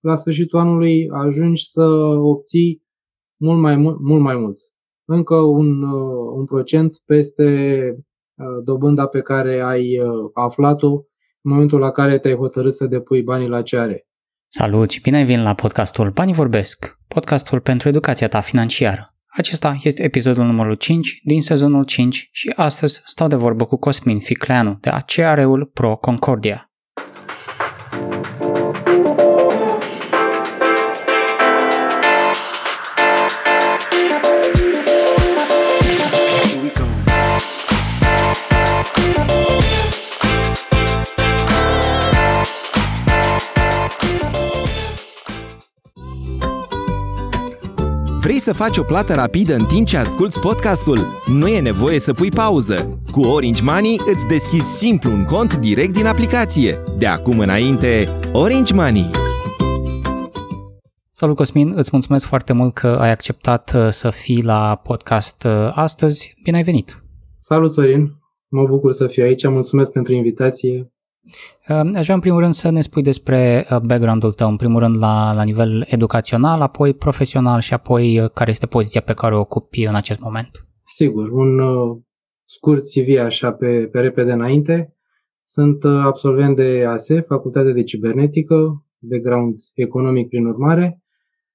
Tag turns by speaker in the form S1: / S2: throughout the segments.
S1: la sfârșitul anului ajungi să obții mult mai mult, mult mai mult. Încă un, uh, un procent peste uh, dobânda pe care ai uh, aflat-o în momentul la care te-ai hotărât să depui banii la are.
S2: Salut și bine ai venit la podcastul Banii Vorbesc, podcastul pentru educația ta financiară. Acesta este episodul numărul 5 din sezonul 5 și astăzi stau de vorbă cu Cosmin Ficleanu de ACR-ul Pro Concordia.
S3: Să faci o plată rapidă în timp ce asculti podcastul? Nu e nevoie să pui pauză. Cu Orange Money îți deschizi simplu un cont direct din aplicație. De acum înainte, Orange Money.
S2: Salut Cosmin, îți mulțumesc foarte mult că ai acceptat uh, să fii la podcast uh, astăzi. Bine ai venit!
S1: Salut Sorin, mă bucur să fiu aici, mulțumesc pentru invitație.
S2: Aș vrea în primul rând să ne spui despre uh, background-ul tău, în primul rând la, la nivel educațional, apoi profesional și apoi uh, care este poziția pe care o ocupi în acest moment.
S1: Sigur, un uh, scurt CV așa pe, pe repede înainte. Sunt uh, absolvent de ASE, Facultatea de Cibernetică, background economic prin urmare.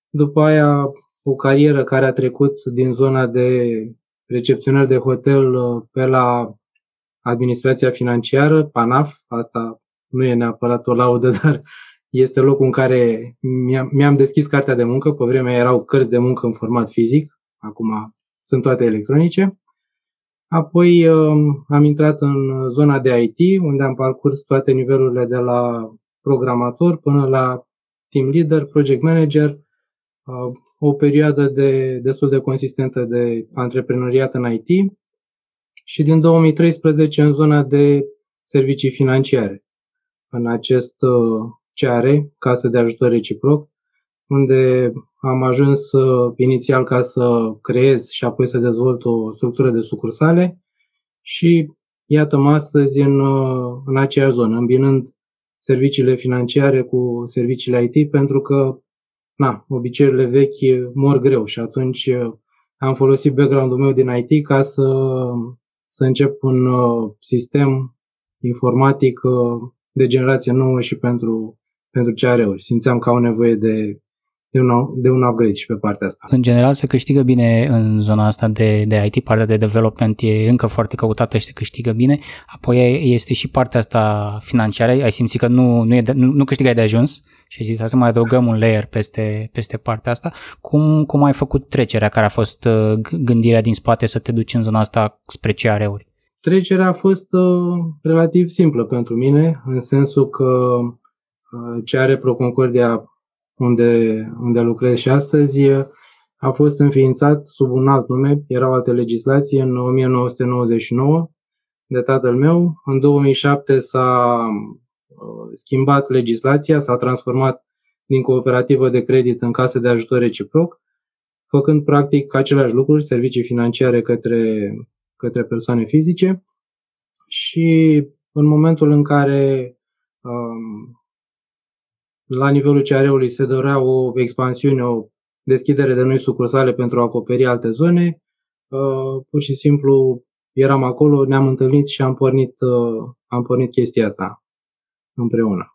S1: După aia o carieră care a trecut din zona de recepționer de hotel pe la administrația financiară, PANAF, asta nu e neapărat o laudă, dar este locul în care mi-am deschis cartea de muncă, pe vremea erau cărți de muncă în format fizic, acum sunt toate electronice. Apoi um, am intrat în zona de IT, unde am parcurs toate nivelurile de la programator până la team leader, project manager, uh, o perioadă de, destul de consistentă de antreprenoriat în IT, și din 2013 în zona de servicii financiare. În acest uh, CR, Casă de Ajutor Reciproc, unde am ajuns uh, inițial ca să creez și apoi să dezvolt o structură de sucursale și iată-mă astăzi în, uh, în aceeași zonă, îmbinând serviciile financiare cu serviciile IT, pentru că na, obiceiurile vechi mor greu și atunci am folosit background-ul meu din IT ca să să încep un uh, sistem informatic uh, de generație nouă și pentru, pentru CR-uri. Simțeam că au nevoie de, de, un, de un upgrade și pe partea asta.
S2: În general se câștigă bine în zona asta de, de IT, partea de development e încă foarte căutată și se câștigă bine, apoi este și partea asta financiară, ai simțit că nu, nu, e de, nu, nu câștigai de ajuns și ai zis hai să mai adăugăm un layer peste, peste partea asta. Cum, cum ai făcut trecerea, care a fost uh, gândirea din spate să te duci în zona asta spre CR-uri?
S1: Trecerea a fost uh, relativ simplă pentru mine, în sensul că uh, ce are Proconcordia unde, unde lucrez și astăzi a fost înființat sub un alt nume, era o altă legislație, în 1999 de tatăl meu. În 2007 s-a uh, schimbat legislația, s-a transformat din cooperativă de credit în casă de ajutor reciproc, făcând practic aceleași lucruri, servicii financiare către, către persoane fizice și în momentul în care um, la nivelul CR-ului se dorea o expansiune, o deschidere de noi sucursale pentru a acoperi alte zone, uh, pur și simplu eram acolo, ne-am întâlnit și am pornit, uh, am pornit chestia asta împreună.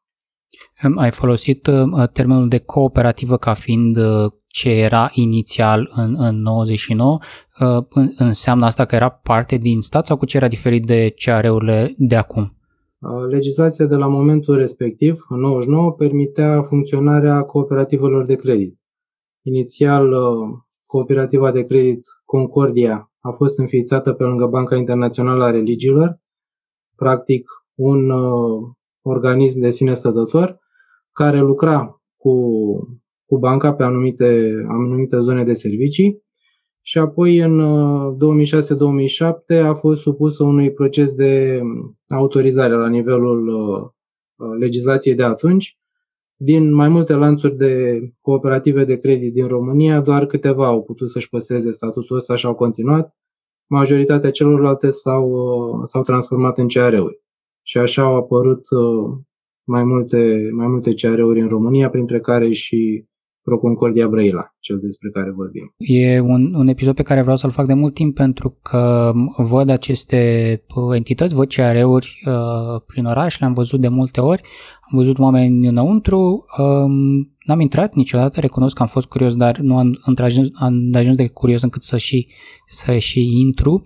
S2: Ai folosit uh, termenul de cooperativă ca fiind ce era inițial în, în 99. Înseamnă asta că era parte din stat sau cu ce era diferit de CR-urile de acum?
S1: Legislația de la momentul respectiv, în 99, permitea funcționarea cooperativelor de credit. Inițial, cooperativa de credit Concordia a fost înființată pe lângă Banca Internațională a Religiilor, practic un organism de sine stătător, care lucra cu, cu banca pe anumite, anumite zone de servicii și apoi în 2006-2007 uh, a fost supusă unui proces de um, autorizare la nivelul uh, uh, legislației de atunci. Din mai multe lanțuri de cooperative de credit din România, doar câteva au putut să-și păstreze statutul ăsta și au continuat. Majoritatea celorlalte s-au, s-au transformat în CR-uri. Și așa au apărut mai multe, mai multe CR-uri în România, printre care și Proconcordia Brăila, cel despre care vorbim.
S2: E un, un episod pe care vreau să-l fac de mult timp pentru că văd aceste entități, văd CR-uri uh, prin oraș, le-am văzut de multe ori, am văzut oameni înăuntru, um, n-am intrat niciodată, recunosc că am fost curios, dar nu am, am ajuns de curios încât să și, să și intru.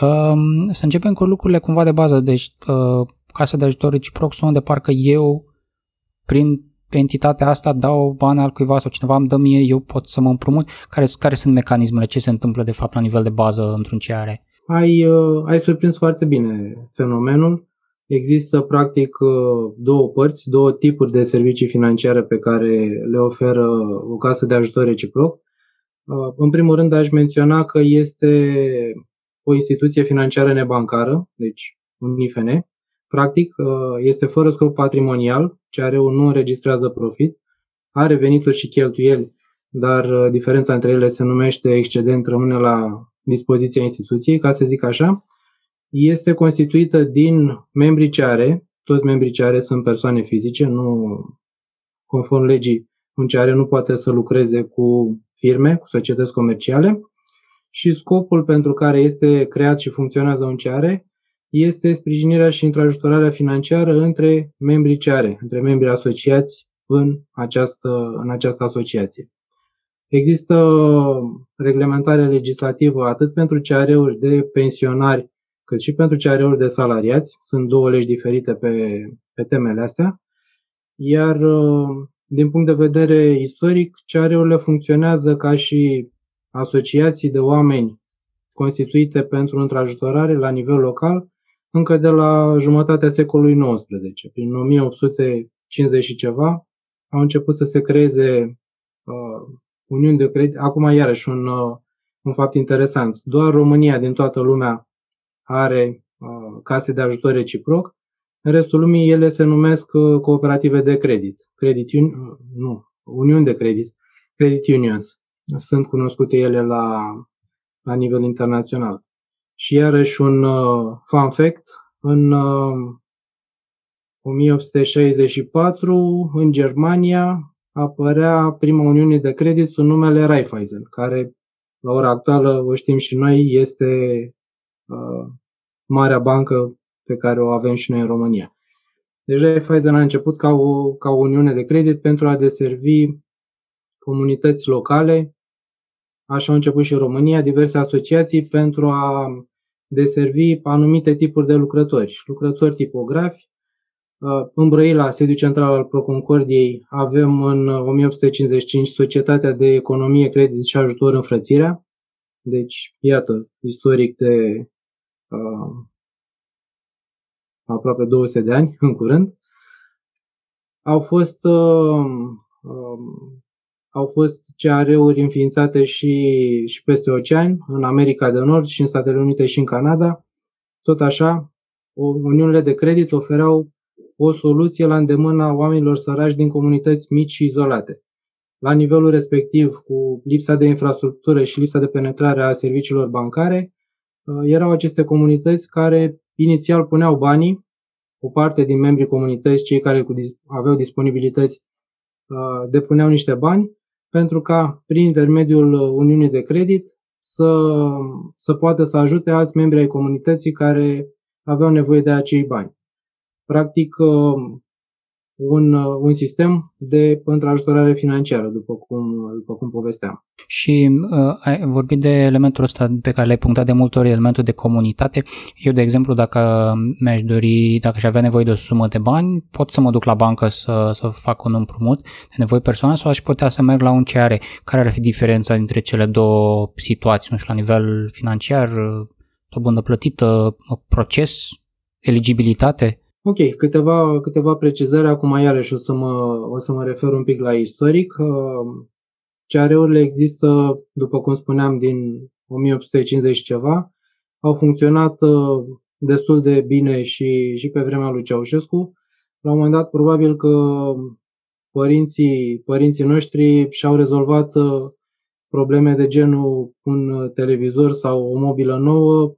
S2: Um, să începem cu lucrurile cumva de bază, deci uh, casa de ajutor reciproc sunt de parcă eu prin entitatea asta dau bani al cuiva sau cineva îmi dă mie, eu pot să mă împrumut? Care, care sunt mecanismele? Ce se întâmplă de fapt la nivel de bază într-un CR?
S1: Ai, uh, ai surprins foarte bine fenomenul. Există practic uh, două părți, două tipuri de servicii financiare pe care le oferă o casă de ajutor reciproc. Uh, în primul rând aș menționa că este o instituție financiară nebancară, deci un IFN. Practic este fără scop patrimonial, CR-ul nu înregistrează profit, are venituri și cheltuieli, dar diferența între ele se numește excedent, rămâne la dispoziția instituției, ca să zic așa. Este constituită din membrii ce are, toți membrii ce are sunt persoane fizice, nu conform legii, un ce are nu poate să lucreze cu firme, cu societăți comerciale. Și scopul pentru care este creat și funcționează un ce are este sprijinirea și intrajutorarea financiară între membrii ce are, între membrii asociați în această, în această asociație. Există reglementare legislativă atât pentru CR-uri de pensionari cât și pentru CR-uri de salariați. Sunt două legi diferite pe, pe temele astea. Iar uh, din punct de vedere istoric, CR-urile funcționează ca și asociații de oameni constituite pentru întrajutorare la nivel local încă de la jumătatea secolului XIX. Prin 1850 și ceva au început să se creeze uh, uniuni de credit. Acum, iarăși, un, uh, un fapt interesant. Doar România din toată lumea are uh, case de ajutor reciproc. În restul lumii ele se numesc uh, cooperative de credit, credit un, uh, nu, uniuni de credit, credit unions. Sunt cunoscute ele la, la nivel internațional. Și iarăși un uh, fun fact, în uh, 1864 în Germania apărea prima uniune de credit sub numele Raiffeisen, care la ora actuală, o știm și noi, este Uh, marea bancă pe care o avem și noi în România. Deja Pfizer a început ca o, ca o uniune de credit pentru a deservi comunități locale, așa au început și în România, diverse asociații pentru a deservi anumite tipuri de lucrători, lucrători tipografi. Uh, în Brăila, sediu central al Proconcordiei, avem în 1855 Societatea de Economie, Credit și Ajutor Înfrățirea. Deci, iată, istoric de uh, aproape 200 de ani, în curând, au fost, uh, uh, au fost CR-uri înființate și, și peste ocean, în America de Nord și în Statele Unite și în Canada. Tot așa, uniunile de credit ofereau o soluție la îndemâna oamenilor săraci din comunități mici și izolate. La nivelul respectiv, cu lipsa de infrastructură și lipsa de penetrare a serviciilor bancare, Uh, erau aceste comunități care inițial puneau banii, o parte din membrii comunității, cei care aveau disponibilități, uh, depuneau niște bani pentru ca, prin intermediul Uniunii de Credit, să, să poată să ajute alți membri ai comunității care aveau nevoie de acei bani. Practic, uh, un, un sistem de întrajutorare financiară, după cum, după cum povesteam.
S2: Și uh, ai vorbit de elementul ăsta pe care l-ai punctat de multe ori, elementul de comunitate. Eu, de exemplu, dacă mi-aș dori, dacă aș avea nevoie de o sumă de bani, pot să mă duc la bancă să, să fac un împrumut de nevoie personală sau aș putea să merg la un CR. Care ar fi diferența dintre cele două situații, nu știu, la nivel financiar, dobândă plătită, proces, eligibilitate?
S1: Ok, câteva, câteva precizări. Acum iarăși o să, mă, o să mă refer un pic la istoric. CR-urile există, după cum spuneam, din 1850 ceva. Au funcționat uh, destul de bine și, și pe vremea lui Ceaușescu. La un moment dat, probabil că părinții, părinții noștri și-au rezolvat uh, probleme de genul un televizor sau o mobilă nouă Uh,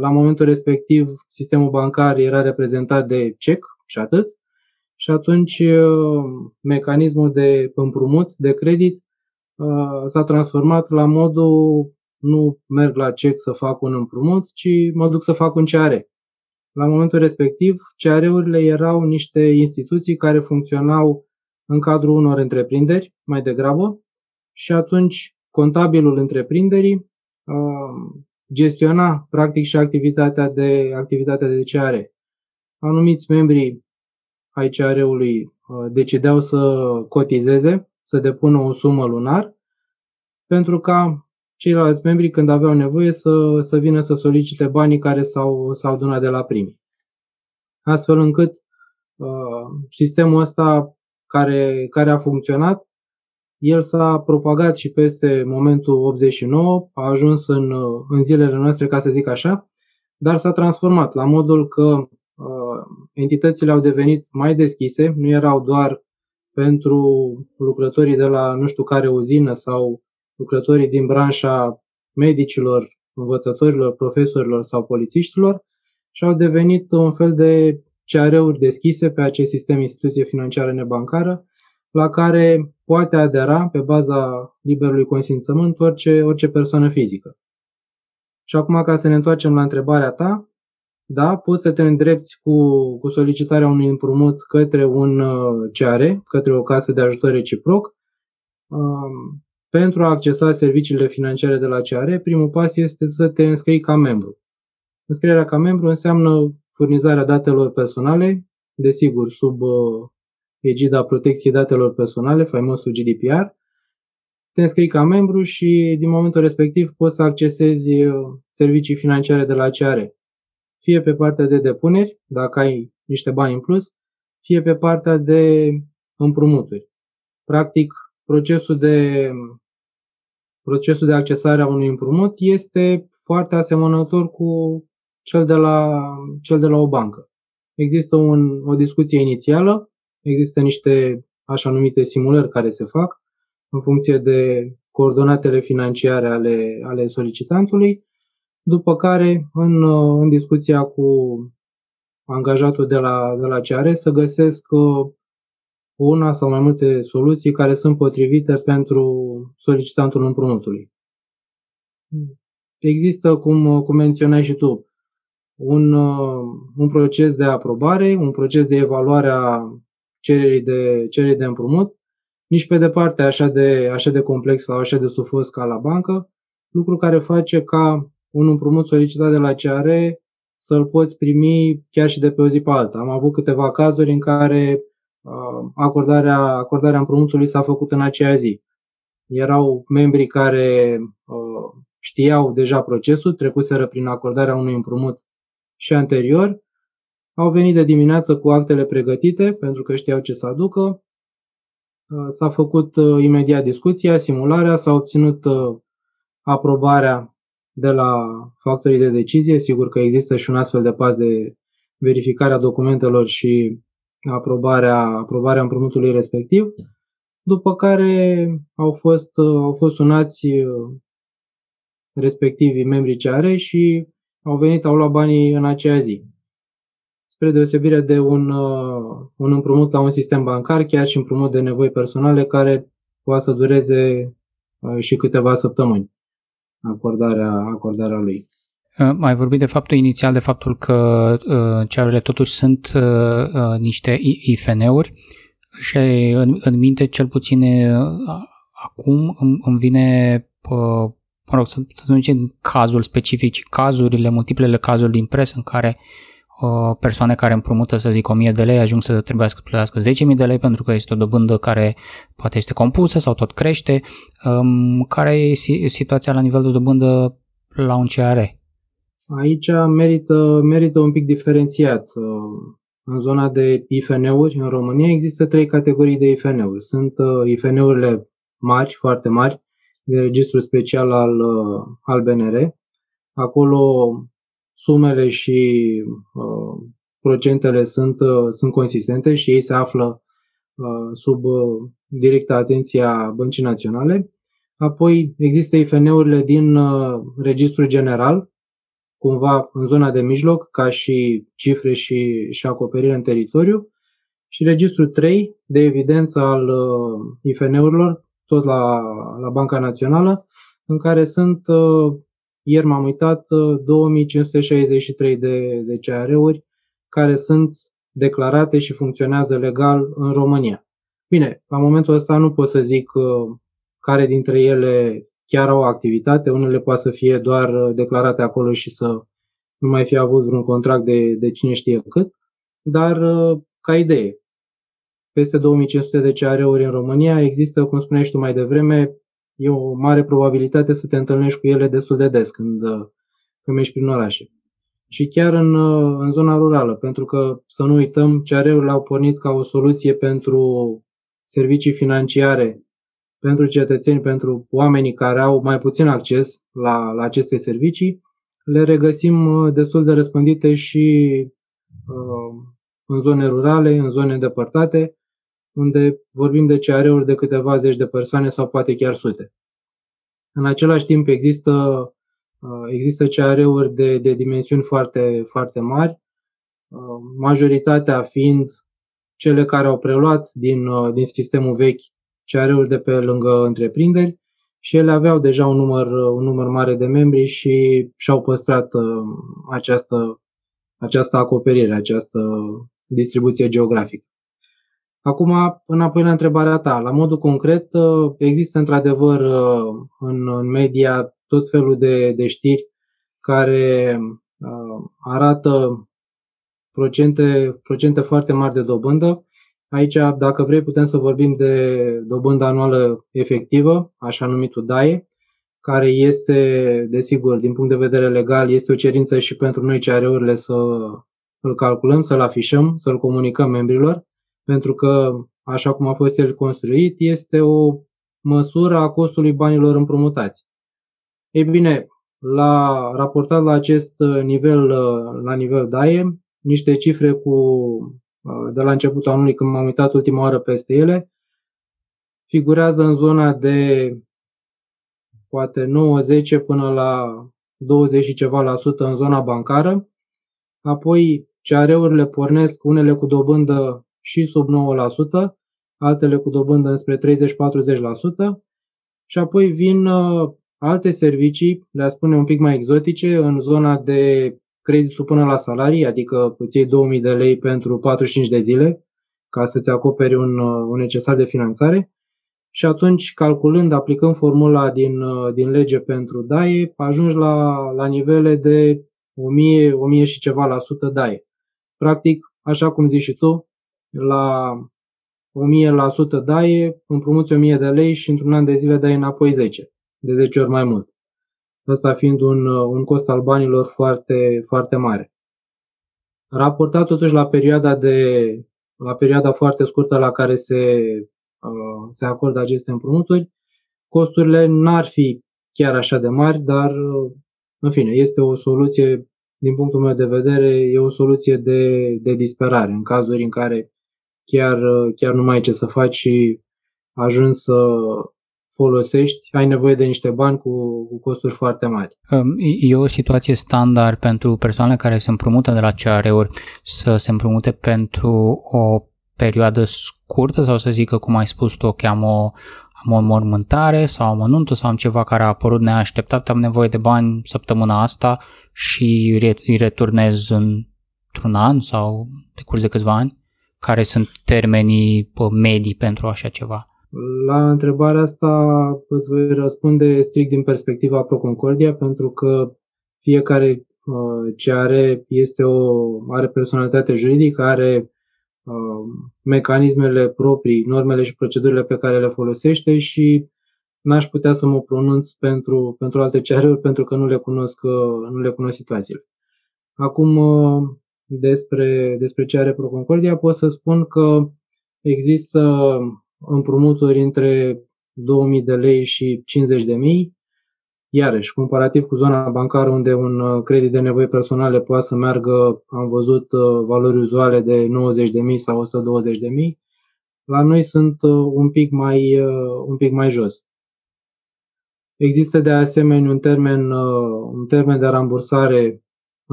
S1: la momentul respectiv, sistemul bancar era reprezentat de cec și atât. și atunci mecanismul de împrumut, de credit, s-a transformat la modul nu merg la CEC să fac un împrumut, ci mă duc să fac un CR. La momentul respectiv, CR-urile erau niște instituții care funcționau în cadrul unor întreprinderi, mai degrabă, și atunci contabilul întreprinderii uh, gestiona practic și activitatea de, activitatea de CR. Anumiți membri ai CR-ului uh, decideau să cotizeze, să depună o sumă lunar, pentru ca ceilalți membri, când aveau nevoie, să, să vină să solicite banii care s-au, s-au adunat de la primii. Astfel încât uh, sistemul ăsta care, care a funcționat, el s-a propagat și peste momentul 89, a ajuns în, în zilele noastre, ca să zic așa, dar s-a transformat la modul că uh, entitățile au devenit mai deschise, nu erau doar pentru lucrătorii de la nu știu care uzină sau lucrătorii din branșa medicilor, învățătorilor, profesorilor sau polițiștilor și au devenit un fel de CR-uri deschise pe acest sistem instituție financiară nebancară, la care poate adera pe baza liberului consimțământ orice, orice persoană fizică. Și acum, ca să ne întoarcem la întrebarea ta, da, poți să te îndrepți cu, cu solicitarea unui împrumut către un uh, CR, către o casă de ajutor reciproc. Um, pentru a accesa serviciile financiare de la CR, primul pas este să te înscrii ca membru. Înscrierea ca membru înseamnă furnizarea datelor personale, desigur, sub uh, egida protecției datelor personale, faimosul GDPR. Te înscrii ca membru și din momentul respectiv poți să accesezi uh, servicii financiare de la CR. Fie pe partea de depuneri, dacă ai niște bani în plus, fie pe partea de împrumuturi. Practic, procesul de procesul de accesare a unui împrumut este foarte asemănător cu cel de la, cel de la o bancă. Există un, o discuție inițială, există niște așa numite simulări care se fac în funcție de coordonatele financiare ale, ale solicitantului, după care în, în discuția cu angajatul de la, de la CR să găsesc uh, una sau mai multe soluții care sunt potrivite pentru solicitantul împrumutului. Există, cum, cum menționai și tu, un, un proces de aprobare, un proces de evaluare a cererii de, cererii de împrumut, nici pe departe așa de, așa de complex sau așa de sufos ca la bancă, lucru care face ca un împrumut solicitat de la CR să-l poți primi chiar și de pe o zi pe alta. Am avut câteva cazuri în care Uh, acordarea, acordarea împrumutului s-a făcut în aceea zi. Erau membri care uh, știau deja procesul, trecuseră prin acordarea unui împrumut și anterior, au venit de dimineață cu actele pregătite pentru că știau ce să aducă. Uh, s-a făcut imediat discuția, simularea, s-a obținut aprobarea de la factorii de decizie. Sigur că există și un astfel de pas de verificare a documentelor și aprobarea, aprobarea împrumutului respectiv, după care au fost, au fost sunați uh, respectivii membrii CR și au venit, au luat banii în aceea zi. Spre deosebire de un, uh, un împrumut la un sistem bancar, chiar și împrumut de nevoi personale, care poate să dureze uh, și câteva săptămâni acordarea, acordarea lui.
S2: Uh, mai vorbit de faptul inițial, de faptul că uh, cearurile totuși sunt uh, niște IFN-uri și în, în minte cel puțin acum îmi, îmi vine mă rog, să, să nu zicem cazul specific, ci cazurile, multiplele cazuri din presă în care uh, persoane care împrumută, să zic, 1000 de lei ajung să trebuiască să plătească 10.000 de lei pentru că este o dobândă care poate este compusă sau tot crește. Um, care e situația la nivel de dobândă la un CR?
S1: Aici merită, merită un pic diferențiat. În zona de IFN-uri, în România, există trei categorii de IFN-uri. Sunt uh, IFN-urile mari, foarte mari, de registru special al, uh, al BNR. Acolo sumele și uh, procentele sunt, uh, sunt consistente și ei se află uh, sub uh, directă atenția Băncii Naționale. Apoi există IFN-urile din uh, registru general, cumva în zona de mijloc, ca și cifre și, și acoperire în teritoriu. și registrul 3 de evidență al uh, IFN-urilor, tot la, la Banca Națională, în care sunt, uh, ieri m-am uitat, 2563 de, de CR-uri care sunt declarate și funcționează legal în România. Bine, la momentul ăsta nu pot să zic care dintre ele chiar au activitate, unele poate să fie doar declarate acolo și să nu mai fi avut vreun contract de, de cine știe cât, dar ca idee, peste 2500 de CR-uri în România, există, cum spuneai și tu mai devreme, e o mare probabilitate să te întâlnești cu ele destul de des când, când mergi prin orașe. Și chiar în, în zona rurală, pentru că, să nu uităm, CR-urile au pornit ca o soluție pentru servicii financiare pentru cetățeni, pentru oamenii care au mai puțin acces la, la aceste servicii, le regăsim uh, destul de răspândite și uh, în zone rurale, în zone îndepărtate, unde vorbim de CR-uri de câteva zeci de persoane sau poate chiar sute. În același timp există, uh, există CR-uri de, de dimensiuni foarte, foarte mari, uh, majoritatea fiind cele care au preluat din, uh, din sistemul vechi CR-uri de pe lângă întreprinderi și ele aveau deja un număr, un număr mare de membri și și-au păstrat această, această acoperire, această distribuție geografică. Acum, înapoi la întrebarea ta, la modul concret, există într-adevăr în, în media tot felul de, de știri care arată procente, procente foarte mari de dobândă. Aici, dacă vrei, putem să vorbim de dobândă anuală efectivă, așa numitul DAE, care este, desigur, din punct de vedere legal, este o cerință și pentru noi CR-urile să îl calculăm, să-l afișăm, să-l comunicăm membrilor, pentru că, așa cum a fost el construit, este o măsură a costului banilor împrumutați. Ei bine, la raportat la acest nivel, la nivel DAE, niște cifre cu, uh, de la începutul anului, când m-am uitat ultima oară peste ele, figurează în zona de poate 9-10 până la 20 și ceva la sută în zona bancară, apoi CR-urile pornesc unele cu dobândă și sub 9%, altele cu dobândă înspre 30-40% și apoi vin uh, alte servicii, le spune un pic mai exotice, în zona de creditul până la salarii, adică îți iei 2000 de lei pentru 45 de zile ca să-ți acoperi un, uh, un necesar de finanțare și atunci, calculând, aplicând formula din, uh, din lege pentru DAE, ajungi la, la nivele de 1000, 1000 și ceva la sută DAE. Practic, așa cum zici și tu, la 1000 la sută DAE, împrumuți 1000 de lei și într-un an de zile dai înapoi 10, de 10 ori mai mult ăsta fiind un, un cost al banilor foarte, foarte mare. Raportat totuși la perioada, de, la perioada foarte scurtă la care se, uh, se acordă aceste împrumuturi, costurile n-ar fi chiar așa de mari, dar uh, în fine, este o soluție, din punctul meu de vedere, e o soluție de, de disperare în cazuri în care chiar, chiar nu mai ai ce să faci și ajungi să, folosești, ai nevoie de niște bani cu, cu costuri foarte mari.
S2: E o situație standard pentru persoanele care se împrumută de la CR-uri să se împrumute pentru o perioadă scurtă sau să zică, cum ai spus tu, că am o, am o mormântare sau am o nuntă sau am ceva care a apărut neașteptat, am nevoie de bani săptămâna asta și îi returnez într-un an sau de curs de câțiva ani? Care sunt termenii medii pentru așa ceva?
S1: La întrebarea asta îți voi răspunde strict din perspectiva Proconcordia, pentru că fiecare uh, ce are este o are personalitate juridică, are uh, mecanismele proprii, normele și procedurile pe care le folosește și n-aș putea să mă pronunț pentru, pentru alte CR-uri pentru că nu le cunosc, uh, nu le cunosc situațiile. Acum, despre, despre ce are Proconcordia, pot să spun că există împrumuturi între 2000 de lei și 50 de mii. Iarăși, comparativ cu zona bancară unde un uh, credit de nevoi personale poate să meargă, am văzut uh, valori uzuale de 90 de mii sau 120 de mii, la noi sunt uh, un pic mai, un pic mai jos. Există de asemenea un termen, un termen de rambursare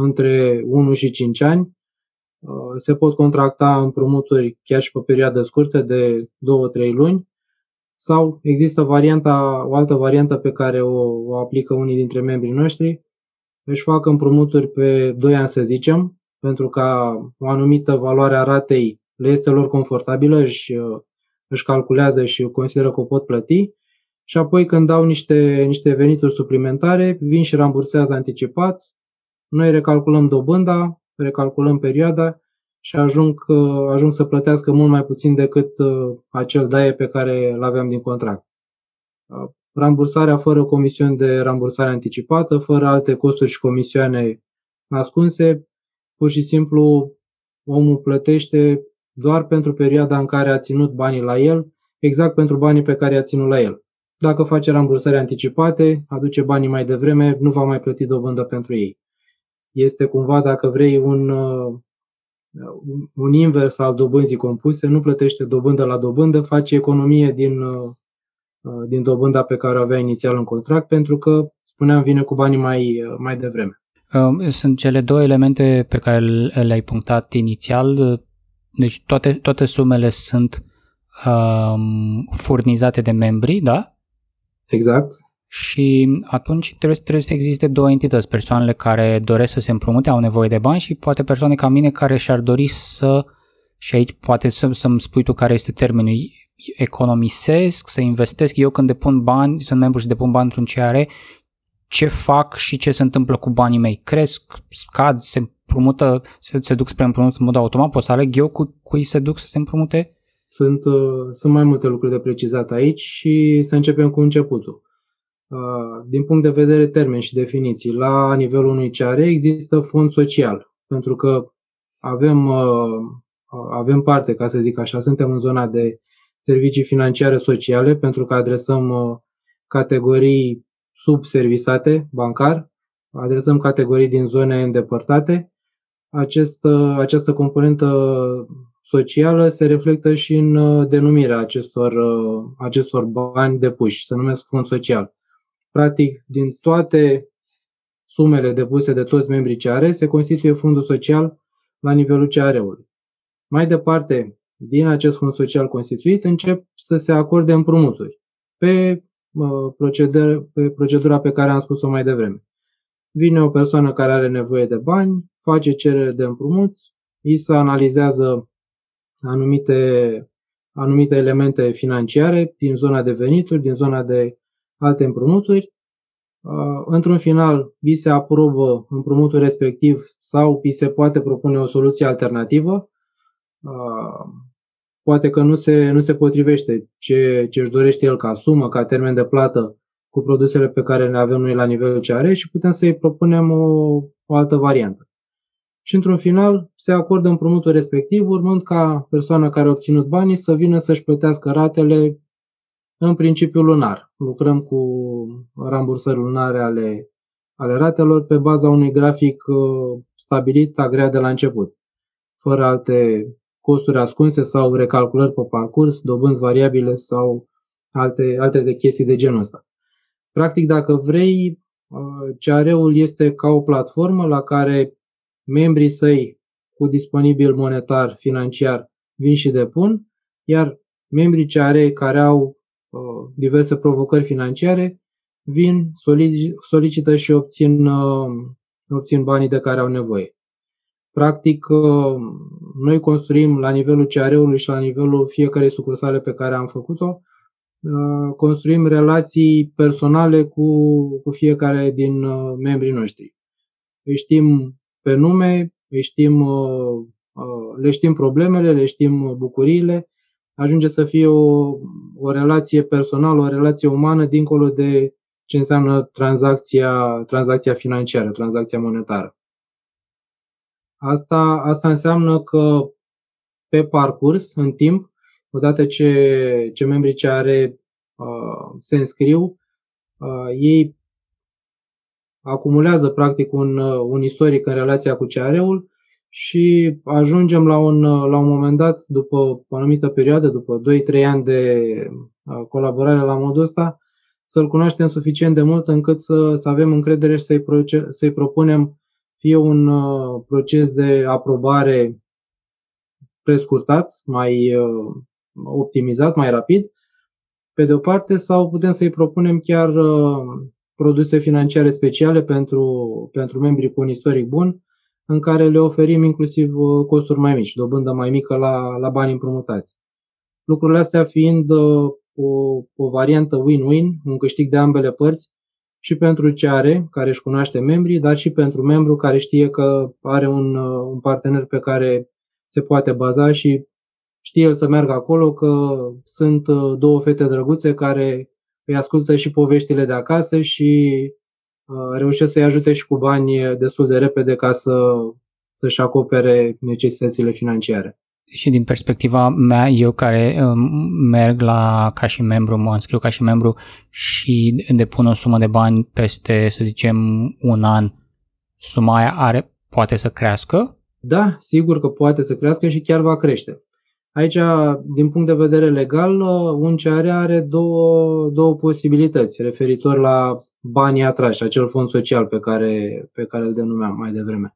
S1: între 1 și 5 ani, Se pot contracta împrumuturi chiar și pe perioadă scurtă de 2-3 luni. Sau există varianta, o altă variantă pe care o, o aplică unii dintre membrii noștri, își fac împrumuturi pe 2 ani să zicem, pentru ca o anumită valoare a ratei le este lor confortabilă, și își calculează și consideră că o pot plăti. Și apoi când dau niște, niște venituri suplimentare, vin și rambursează anticipat, noi recalculăm dobânda, recalculăm perioada și ajung, ajung să plătească mult mai puțin decât uh, acel DAE pe care îl aveam din contract. Uh, rambursarea fără comisiuni de rambursare anticipată, fără alte costuri și comisioane ascunse, pur și simplu omul plătește doar pentru perioada în care a ținut banii la el, exact pentru banii pe care i-a ținut la el. Dacă face rambursări anticipate, aduce banii mai devreme, nu va mai plăti dobândă pentru ei. Este cumva, dacă vrei, un, uh, un invers al dobânzii compuse, nu plătește dobândă la dobândă, face economie din, uh, uh, din dobânda pe care o avea inițial în contract, pentru că, spuneam, vine cu banii mai, mai devreme.
S2: Um, sunt cele două elemente pe care le-ai punctat inițial. Deci toate, toate sumele sunt um, furnizate de membri, da?
S1: Exact.
S2: Și atunci trebuie, trebuie să existe două entități, persoanele care doresc să se împrumute, au nevoie de bani și poate persoane ca mine care și-ar dori să, și aici poate să, să-mi spui tu care este termenul, economisesc, să investesc, eu când depun bani, sunt membru și depun bani într-un CR, ce fac și ce se întâmplă cu banii mei? Cresc, scad, se împrumută, se, se duc spre împrumut în mod automat? Pot să aleg eu cu cui se duc să se împrumute?
S1: Sunt, uh, sunt mai multe lucruri de precizat aici și să începem cu începutul. Uh, din punct de vedere termen și definiții, la nivelul unui CR există fond social, pentru că avem, uh, avem parte, ca să zic așa, suntem în zona de servicii financiare sociale, pentru că adresăm categorii subservisate bancar, adresăm categorii din zone îndepărtate. Acest, această componentă socială se reflectă și în uh, denumirea acestor, uh, acestor bani depuși, se numesc fond social. Practic, din toate sumele depuse de toți membrii CR se constituie fondul social la nivelul CR-ului. Mai departe, din acest fond social constituit, încep să se acorde împrumuturi pe, procedură, pe procedura pe care am spus-o mai devreme. Vine o persoană care are nevoie de bani, face cerere de împrumut, îi se analizează anumite, anumite elemente financiare din zona de venituri, din zona de alte împrumuturi. Uh, într-un final, vi se aprobă împrumutul respectiv sau vi se poate propune o soluție alternativă. Uh, poate că nu se, nu se potrivește ce, ce își dorește el ca sumă, ca termen de plată cu produsele pe care le avem noi la nivelul CR și putem să-i propunem o, o altă variantă și într-un final se acordă împrumutul respectiv, urmând ca persoana care a obținut banii să vină să-și plătească ratele în principiu lunar. Lucrăm cu rambursări lunare ale, ale ratelor pe baza unui grafic uh, stabilit, agreat de la început, fără alte costuri ascunse sau recalculări pe parcurs, dobânzi variabile sau alte, alte de chestii de genul ăsta. Practic, dacă vrei, uh, CR-ul este ca o platformă la care membrii săi cu disponibil monetar financiar vin și depun, iar membrii CR care au uh, diverse provocări financiare vin, solicită și obțin, uh, obțin banii de care au nevoie. Practic, uh, noi construim la nivelul CR-ului și la nivelul fiecarei sucursale pe care am făcut-o, construim relații personale cu, cu fiecare din membrii noștri. Îi știm pe nume, îi știm, uh, uh, le știm problemele, le știm bucuriile, ajunge să fie o, o relație personală, o relație umană, dincolo de ce înseamnă tranzacția, tranzacția financiară, tranzacția monetară. Asta, asta înseamnă că pe parcurs, în timp, odată ce, ce membrii ce are uh, se înscriu, uh, ei acumulează practic un, uh, un istoric în relația cu CR-ul și ajungem la un, uh, la un moment dat, după o anumită perioadă, după 2-3 ani de uh, colaborare la modul ăsta, să-l cunoaștem suficient de mult încât să, să avem încredere și să-i, proce- să-i propunem fie un proces de aprobare prescurtat, mai optimizat, mai rapid, pe de o parte, sau putem să-i propunem chiar produse financiare speciale pentru, pentru membrii cu un istoric bun, în care le oferim inclusiv costuri mai mici, dobândă mai mică la, la bani împrumutați. Lucrurile astea fiind o, o variantă win-win, un câștig de ambele părți, și pentru ce are, care își cunoaște membrii, dar și pentru membru care știe că are un, un partener pe care se poate baza și știe el să meargă acolo, că sunt două fete drăguțe care îi ascultă și poveștile de acasă și uh, reușesc să-i ajute și cu bani destul de repede ca să, să-și acopere necesitățile financiare
S2: și din perspectiva mea, eu care um, merg la ca și membru, mă înscriu ca și membru și depun o sumă de bani peste, să zicem, un an, suma aia are, poate să crească?
S1: Da, sigur că poate să crească și chiar va crește. Aici, din punct de vedere legal, un CR are două, două posibilități referitor la banii atrași, acel fond social pe care, pe care îl denumeam mai devreme.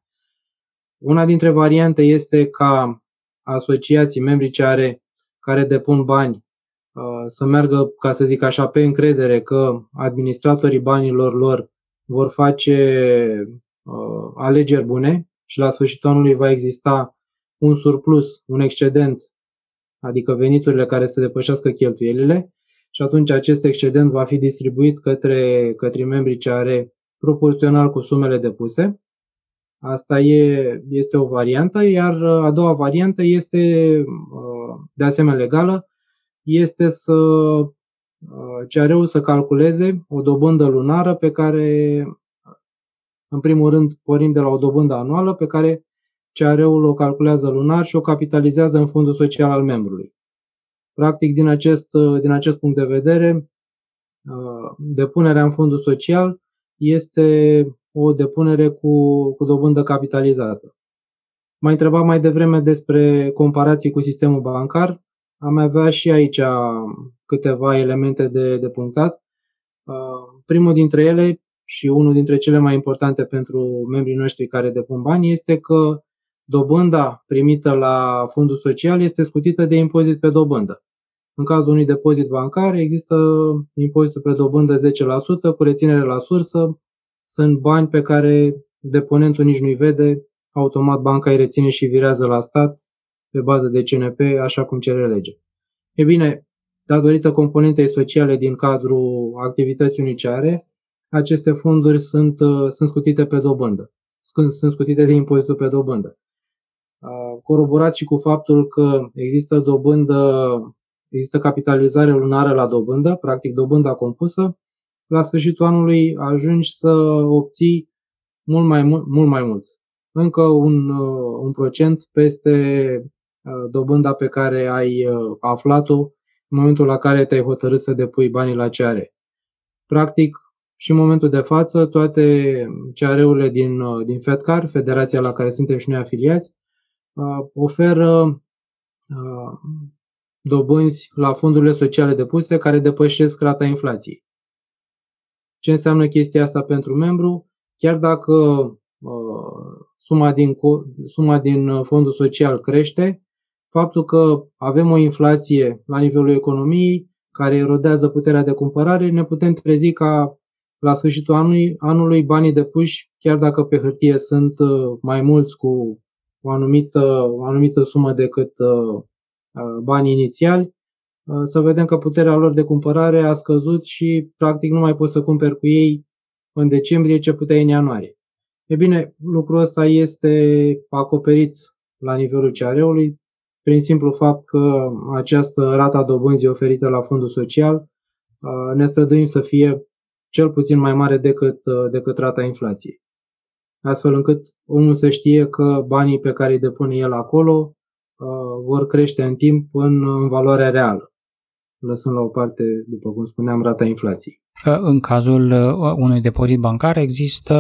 S1: Una dintre variante este ca asociații, membrii ce are, care depun bani, uh, să meargă, ca să zic așa, pe încredere că administratorii banilor lor vor face uh, alegeri bune și la sfârșitul anului va exista un surplus, un excedent, adică veniturile care să depășească cheltuielile și atunci acest excedent va fi distribuit către, către membrii ce are proporțional cu sumele depuse Asta e, este o variantă, iar a doua variantă este, uh, de asemenea legală, este să uh, CRU să calculeze o dobândă lunară pe care, în primul rând, pornim de la o dobândă anuală pe care CRU-ul o calculează lunar și o capitalizează în fondul social al membrului. Practic, din acest, din acest punct de vedere, uh, depunerea în fondul social este o depunere cu, cu dobândă capitalizată. M-ai întrebat mai devreme despre comparații cu sistemul bancar. Am avea și aici câteva elemente de, de punctat. Uh, primul dintre ele și unul dintre cele mai importante pentru membrii noștri care depun bani este că dobânda primită la fondul social este scutită de impozit pe dobândă. În cazul unui depozit bancar există impozitul pe dobândă 10% cu reținere la sursă sunt bani pe care deponentul nici nu-i vede, automat banca îi reține și virează la stat pe bază de CNP, așa cum cere legea. E bine, datorită componentei sociale din cadrul activității uniciare, aceste fonduri sunt, uh, sunt scutite pe dobândă. Sunt, sunt scutite de impozitul pe dobândă. Coroborat și cu faptul că există dobândă, există capitalizare lunară la dobândă, practic dobânda compusă, la sfârșitul anului ajungi să obții mult mai mult, mult mai mult. Încă un, uh, un procent peste uh, dobânda pe care ai uh, aflat-o în momentul la care te-ai hotărât să depui banii la CR. Practic, și în momentul de față, toate CR-urile din, din FedCar, federația la care suntem și noi afiliați, oferă dobânzi la fondurile sociale depuse care depășesc rata inflației. Ce înseamnă chestia asta pentru membru? Chiar dacă uh, suma din, suma din uh, fondul social crește, faptul că avem o inflație la nivelul economiei care erodează puterea de cumpărare, ne putem trezi ca la sfârșitul anului, anului banii depuși, chiar dacă pe hârtie sunt uh, mai mulți cu o anumită, o anumită sumă decât banii inițiali, Uh, să vedem că puterea lor de cumpărare a scăzut și practic nu mai poți să cumperi cu ei în decembrie ce puteai în ianuarie. E bine, lucrul ăsta este acoperit la nivelul CR-ului prin simplu fapt că această rata dobânzii oferită la fondul social uh, ne străduim să fie cel puțin mai mare decât, uh, decât rata inflației. Astfel încât omul să știe că banii pe care îi depune el acolo vor crește în timp în, în valoarea reală lăsând la o parte, după cum spuneam, rata inflației.
S2: În cazul uh, unui depozit bancar există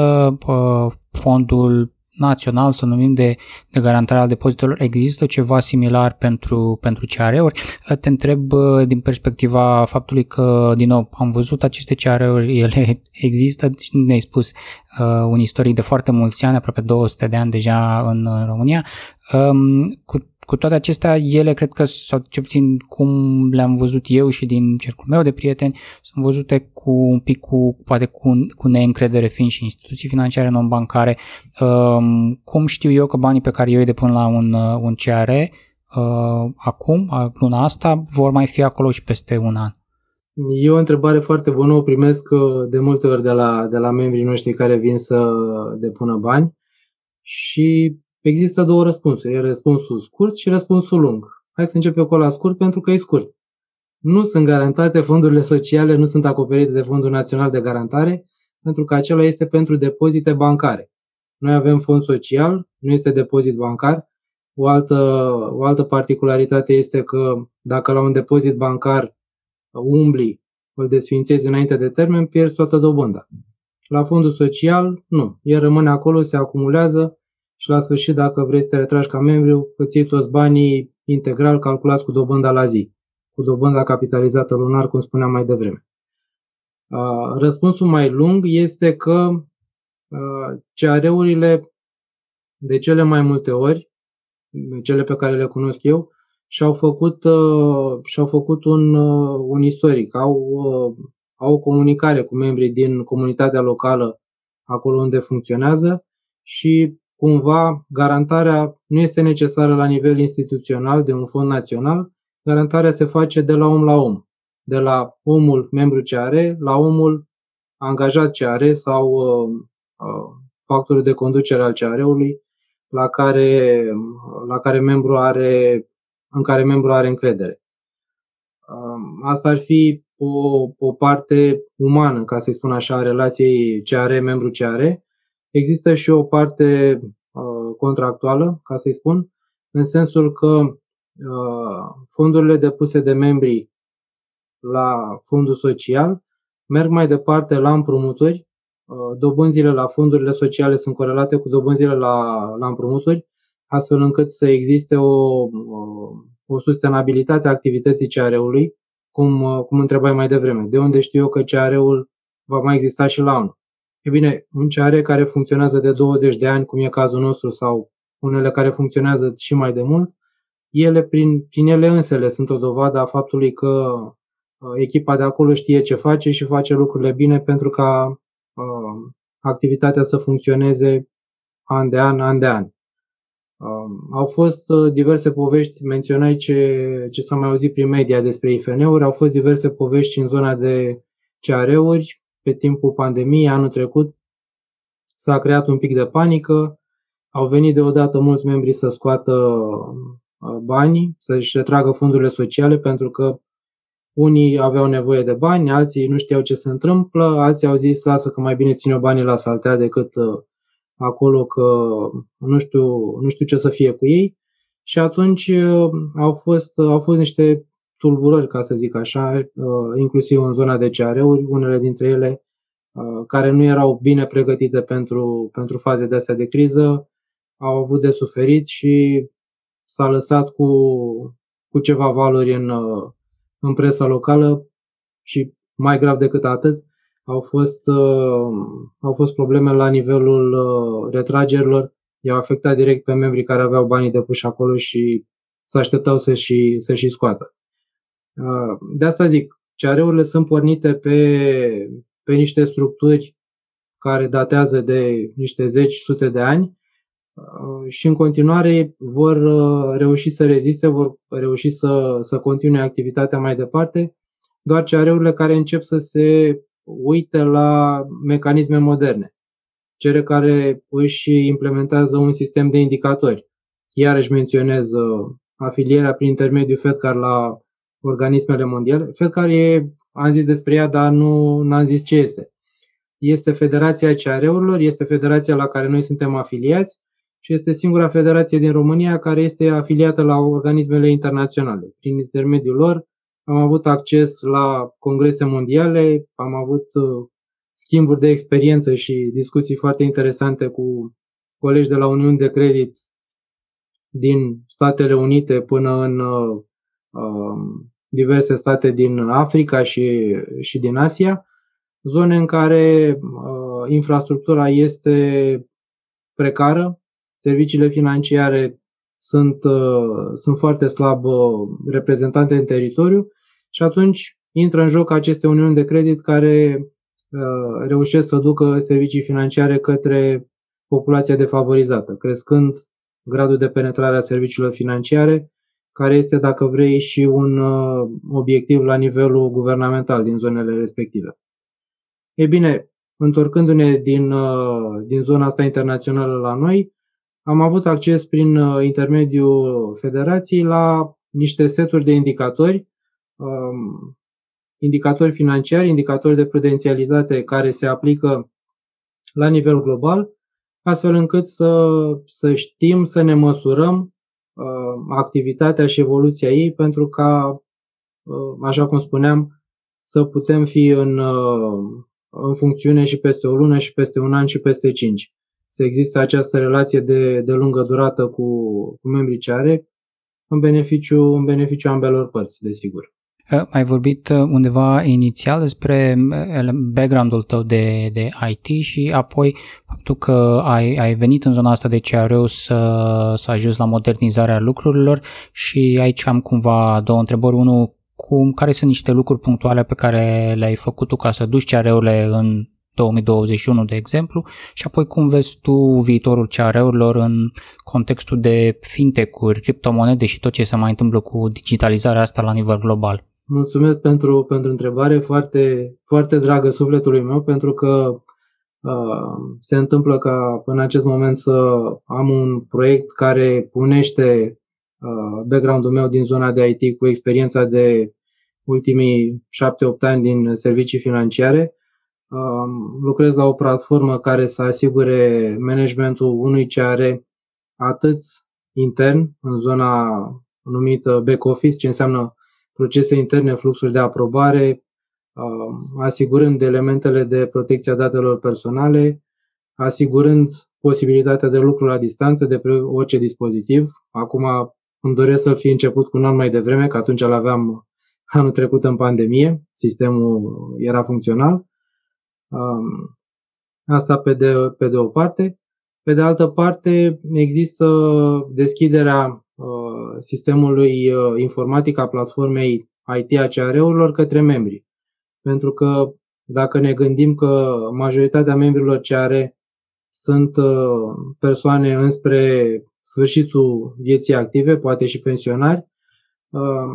S2: uh, fondul național, să numim de, de garantare al depozitelor, există ceva similar pentru, pentru CR-uri? Uh, te întreb din perspectiva faptului că, din nou, am văzut aceste CR-uri, ele există, deci ne-ai spus uh, un istoric de foarte mulți ani, aproape 200 de ani deja în, în România. Um, cu cu toate acestea, ele cred că, sau ce puțin cum le-am văzut eu și din cercul meu de prieteni, sunt văzute cu un pic cu, poate cu, cu neîncredere fiind și instituții financiare non-bancare. Um, cum știu eu că banii pe care eu îi depun la un, uh, un CR uh, acum, luna asta, vor mai fi acolo și peste un an?
S1: E o întrebare foarte bună, o primesc uh, de multe ori de la, de la membrii noștri care vin să depună bani și există două răspunsuri. E răspunsul scurt și răspunsul lung. Hai să începem cu la scurt pentru că e scurt. Nu sunt garantate fondurile sociale, nu sunt acoperite de Fondul Național de Garantare, pentru că acela este pentru depozite bancare. Noi avem fond social, nu este depozit bancar. O altă, o altă particularitate este că dacă la un depozit bancar umbli, îl desfințezi înainte de termen, pierzi toată dobânda. La fondul social, nu. El rămâne acolo, se acumulează și la sfârșit, dacă vreți să te retragi ca membru, îți iei toți banii integral calculați cu dobânda la zi, cu dobânda capitalizată lunar, cum spuneam mai devreme. Răspunsul mai lung este că CR-urile de cele mai multe ori, cele pe care le cunosc eu, și-au făcut, și-au făcut un, un istoric, au, au o comunicare cu membrii din comunitatea locală acolo unde funcționează și cumva garantarea nu este necesară la nivel instituțional de un fond național, garantarea se face de la om la om, de la omul membru ce are la omul angajat ce are sau uh, uh, factorul de conducere al CR-ului la care, la care membru are, în care membru are încredere. Uh, asta ar fi o, o parte umană, ca să spun așa, a relației CR-membru CR, Există și o parte uh, contractuală, ca să-i spun, în sensul că uh, fondurile depuse de membrii la fondul social merg mai departe la împrumuturi. Uh, dobânzile la fondurile sociale sunt corelate cu dobânzile la, la împrumuturi, astfel încât să existe o, o sustenabilitate a activității CR-ului, cum, cum întrebai mai devreme. De unde știu eu că CR-ul va mai exista și la anul? E bine, un CR care funcționează de 20 de ani, cum e cazul nostru, sau unele care funcționează și mai de mult, ele, prin, prin ele însele, sunt o dovadă a faptului că uh, echipa de acolo știe ce face și face lucrurile bine pentru ca uh, activitatea să funcționeze an de an, an de an. Uh, au fost uh, diverse povești, menționai ce, ce s-a mai auzit prin media despre IFN-uri, au fost diverse povești în zona de CR-uri, pe timpul pandemiei anul trecut s-a creat un pic de panică, au venit deodată mulți membri să scoată uh, bani, să-și retragă fondurile sociale pentru că unii aveau nevoie de bani, alții nu știau ce se întâmplă, alții au zis lasă că mai bine ține banii la saltea decât uh, acolo că nu știu, nu știu ce să fie cu ei. Și atunci uh, au fost, au fost niște tulburări, ca să zic așa, uh, inclusiv în zona de CR-uri, unele dintre ele uh, care nu erau bine pregătite pentru, pentru faze de astea de criză, au avut de suferit și s-a lăsat cu, cu ceva valori în, uh, în presa locală și mai grav decât atât, au fost, au fost probleme la nivelul retragerilor, i-au afectat direct pe membrii care aveau banii depuși acolo și se așteptau să și, să și scoată. Uh, de asta zic, CR-urile sunt pornite pe, pe niște structuri care datează de niște zeci, sute de ani uh, și în continuare vor uh, reuși să reziste, vor reuși să, să continue activitatea mai departe, doar CR-urile care încep să se uite la mecanisme moderne, cele care își implementează un sistem de indicatori. Iarăși menționez afilierea prin intermediul FedCar la organismele mondiale. care e, am zis despre ea, dar nu am zis ce este. Este Federația CR-urilor, este federația la care noi suntem afiliați și este singura federație din România care este afiliată la organismele internaționale. Prin intermediul lor am avut acces la congrese mondiale, am avut uh, schimburi de experiență și discuții foarte interesante cu colegi de la Uniuni de Credit din Statele Unite până în uh, um, diverse state din Africa și, și din Asia, zone în care uh, infrastructura este precară, serviciile financiare sunt, sunt foarte slab reprezentante în teritoriu și atunci intră în joc aceste uniuni de credit care reușesc să ducă servicii financiare către populația defavorizată, crescând gradul de penetrare a serviciilor financiare, care este, dacă vrei, și un uh, obiectiv la nivelul guvernamental din zonele respective. Ei bine, întorcându-ne din, uh, din zona asta internațională la noi, am avut acces prin uh, intermediul federației la niște seturi de indicatori, um, indicatori financiari, indicatori de prudențialitate care se aplică la nivel global astfel încât să, să știm, să ne măsurăm uh, activitatea și evoluția ei pentru ca, uh, așa cum spuneam, să putem fi în, uh, în funcțiune și peste o lună și peste un an și peste cinci. Să existe această relație de, de lungă durată cu, cu membrii ce are în beneficiu, în beneficiu ambelor părți, desigur.
S2: Ai vorbit uh, undeva inițial despre uh, background-ul tău de, de IT și apoi faptul că ai, ai venit în zona asta de CRU să, să ajungi la modernizarea lucrurilor și aici am cumva două întrebări. Unul, cum, care sunt niște lucruri punctuale pe care le-ai făcut tu ca să duci CR-urile în 2021, de exemplu, și apoi cum vezi tu viitorul CR-urilor în contextul de fintech-uri, criptomonede și tot ce se mai întâmplă cu digitalizarea asta la nivel global?
S1: Mulțumesc pentru, pentru întrebare, foarte, foarte dragă sufletului meu, pentru că uh, se întâmplă ca în acest moment să am un proiect care unește uh, background-ul meu din zona de IT cu experiența de ultimii 7-8 ani din servicii financiare. Uh, lucrez la o platformă care să asigure managementul unui CR atât intern, în zona numită back office, ce înseamnă procese interne, fluxuri de aprobare, um, asigurând elementele de protecție a datelor personale, asigurând posibilitatea de lucru la distanță de pe orice dispozitiv. Acum îmi doresc să-l fi început cu un an mai devreme, că atunci îl aveam anul trecut în pandemie, sistemul era funcțional. Um, asta pe de, pe de o parte. Pe de altă parte, există deschiderea Uh, sistemului uh, informatic a platformei IT a CR-urilor către membri. Pentru că dacă ne gândim că majoritatea membrilor CR sunt uh, persoane înspre sfârșitul vieții active, poate și pensionari,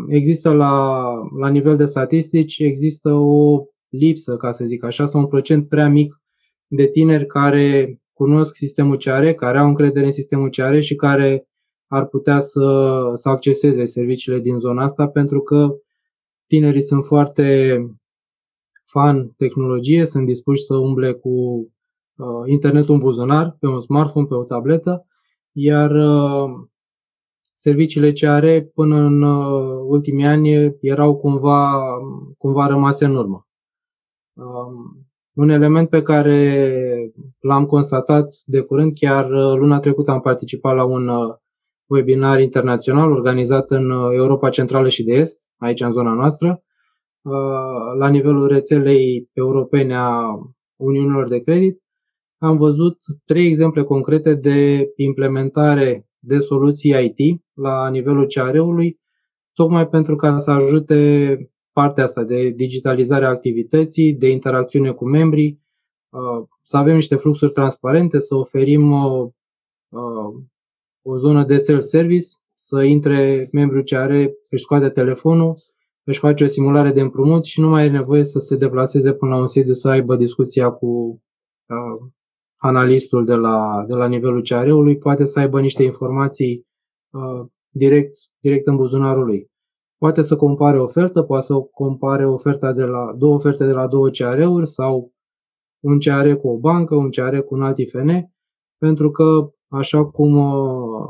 S1: există la, la nivel de statistici, există o lipsă, ca să zic așa, sau un procent prea mic de tineri care cunosc sistemul CR, care au încredere în sistemul CR și care ar putea să, să acceseze serviciile din zona asta pentru că tinerii sunt foarte fan tehnologie, sunt dispuși să umble cu uh, internetul în buzunar, pe un smartphone, pe o tabletă, iar uh, serviciile ce are până în uh, ultimii ani erau cumva, cumva rămase în urmă. Um, un element pe care l-am constatat de curând, chiar uh, luna trecută am participat la un uh, webinar internațional organizat în uh, Europa Centrală și de Est, aici în zona noastră, uh, la nivelul rețelei europene a Uniunilor de Credit. Am văzut trei exemple concrete de implementare de soluții IT la nivelul CR-ului, tocmai pentru ca să ajute partea asta de digitalizare a activității, de interacțiune cu membrii, uh, să avem niște fluxuri transparente, să oferim o zonă de self-service, să intre membru ce are, își scoate telefonul, își face o simulare de împrumut și nu mai e nevoie să se deplaseze până la un sediu să aibă discuția cu uh, analistul de la, de la nivelul CR-ului, poate să aibă niște informații uh, direct, direct în buzunarul lui. Poate să compare ofertă, poate să compare oferta de la, două oferte de la două CR-uri sau un CR cu o bancă, un CR cu un alt IFN, pentru că așa cum, uh,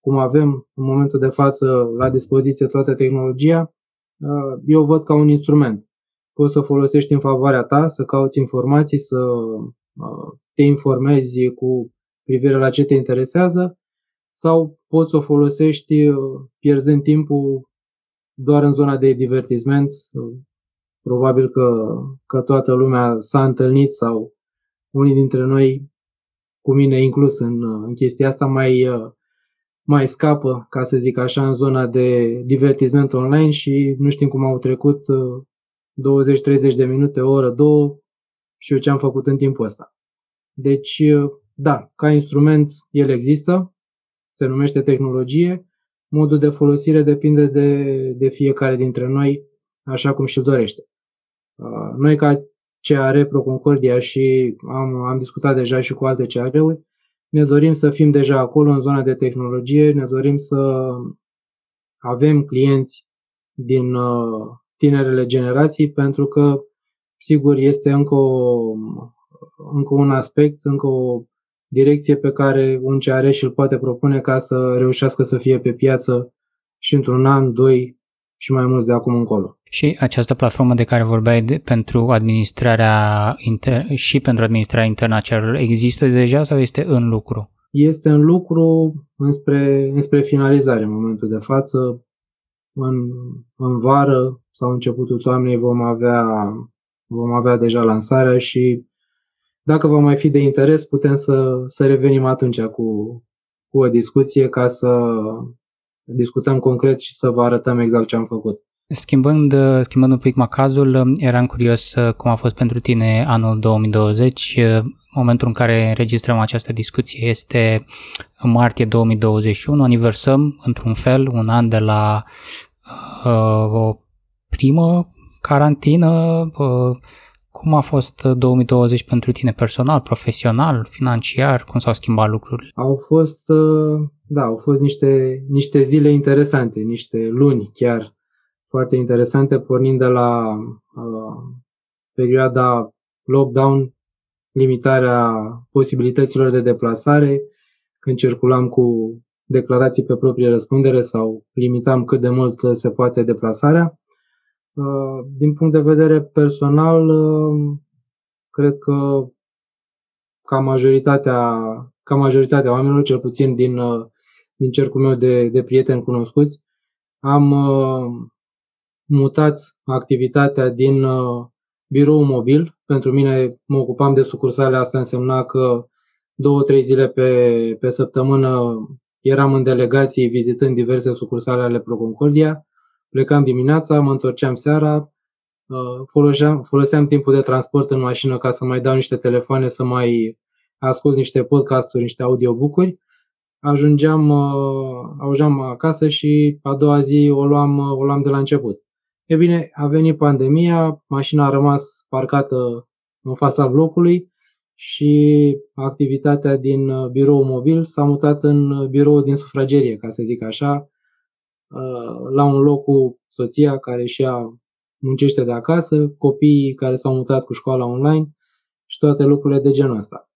S1: cum avem în momentul de față la dispoziție toată tehnologia, uh, eu văd ca un instrument. Poți să folosești în favoarea ta, să cauți informații, să uh, te informezi cu privire la ce te interesează sau poți să o folosești pierzând timpul doar în zona de divertisment. Probabil că, că toată lumea s-a întâlnit sau unii dintre noi cu mine inclus în, în chestia asta, mai, mai scapă, ca să zic așa, în zona de divertisment online și nu știm cum au trecut 20-30 de minute, o oră, două și eu ce am făcut în timpul ăsta. Deci, da, ca instrument el există, se numește tehnologie, modul de folosire depinde de, de fiecare dintre noi, așa cum și-l dorește. Noi ca CAR Pro Concordia și am, am discutat deja și cu alte CAR-uri, ne dorim să fim deja acolo în zona de tehnologie, ne dorim să avem clienți din uh, tinerele generații pentru că, sigur, este încă, o, încă un aspect, încă o direcție pe care un CR și îl poate propune ca să reușească să fie pe piață și într-un an, doi și mai mulți de acum încolo.
S2: Și această platformă de care vorbeai de, pentru administrarea inter- și pentru administrarea internă a cererilor există deja sau este în lucru?
S1: Este în lucru înspre, înspre finalizare în momentul de față. În, în vară sau începutul toamnei vom avea, vom avea deja lansarea și dacă va mai fi de interes, putem să, să revenim atunci cu, cu o discuție ca să discutăm concret și să vă arătăm exact ce am făcut.
S2: Schimbând, schimbând un pic macazul, eram curios uh, cum a fost pentru tine anul 2020. Uh, momentul în care înregistrăm această discuție este în martie 2021. Aniversăm, într-un fel, un an de la uh, o primă carantină. Uh, cum a fost 2020 pentru tine personal, profesional, financiar? Cum s-au schimbat lucrurile?
S1: Au fost, uh, da, au fost niște, niște zile interesante, niște luni chiar foarte interesante, pornind de la uh, perioada lockdown, limitarea posibilităților de deplasare, când circulam cu declarații pe proprie răspundere sau limitam cât de mult se poate deplasarea. Uh, din punct de vedere personal, uh, cred că ca majoritatea, ca majoritatea oamenilor, cel puțin din, uh, din cercul meu de, de prieteni cunoscuți, am mutat activitatea din uh, birou mobil. Pentru mine mă ocupam de sucursale, asta însemna că două, trei zile pe, pe săptămână eram în delegații vizitând diverse sucursale ale Proconcordia. Plecam dimineața, mă întorceam seara, uh, foloseam, foloseam timpul de transport în mașină ca să mai dau niște telefoane, să mai ascult niște podcasturi, niște audiobook-uri. Ajungeam, uh, ajungeam acasă și a doua zi o luam, o luam de la început. E bine, a venit pandemia, mașina a rămas parcată în fața blocului și activitatea din uh, birou mobil s-a mutat în uh, birou din sufragerie, ca să zic așa, uh, la un loc cu soția care și ea muncește de acasă, copiii care s-au mutat cu școala online și toate lucrurile de genul ăsta.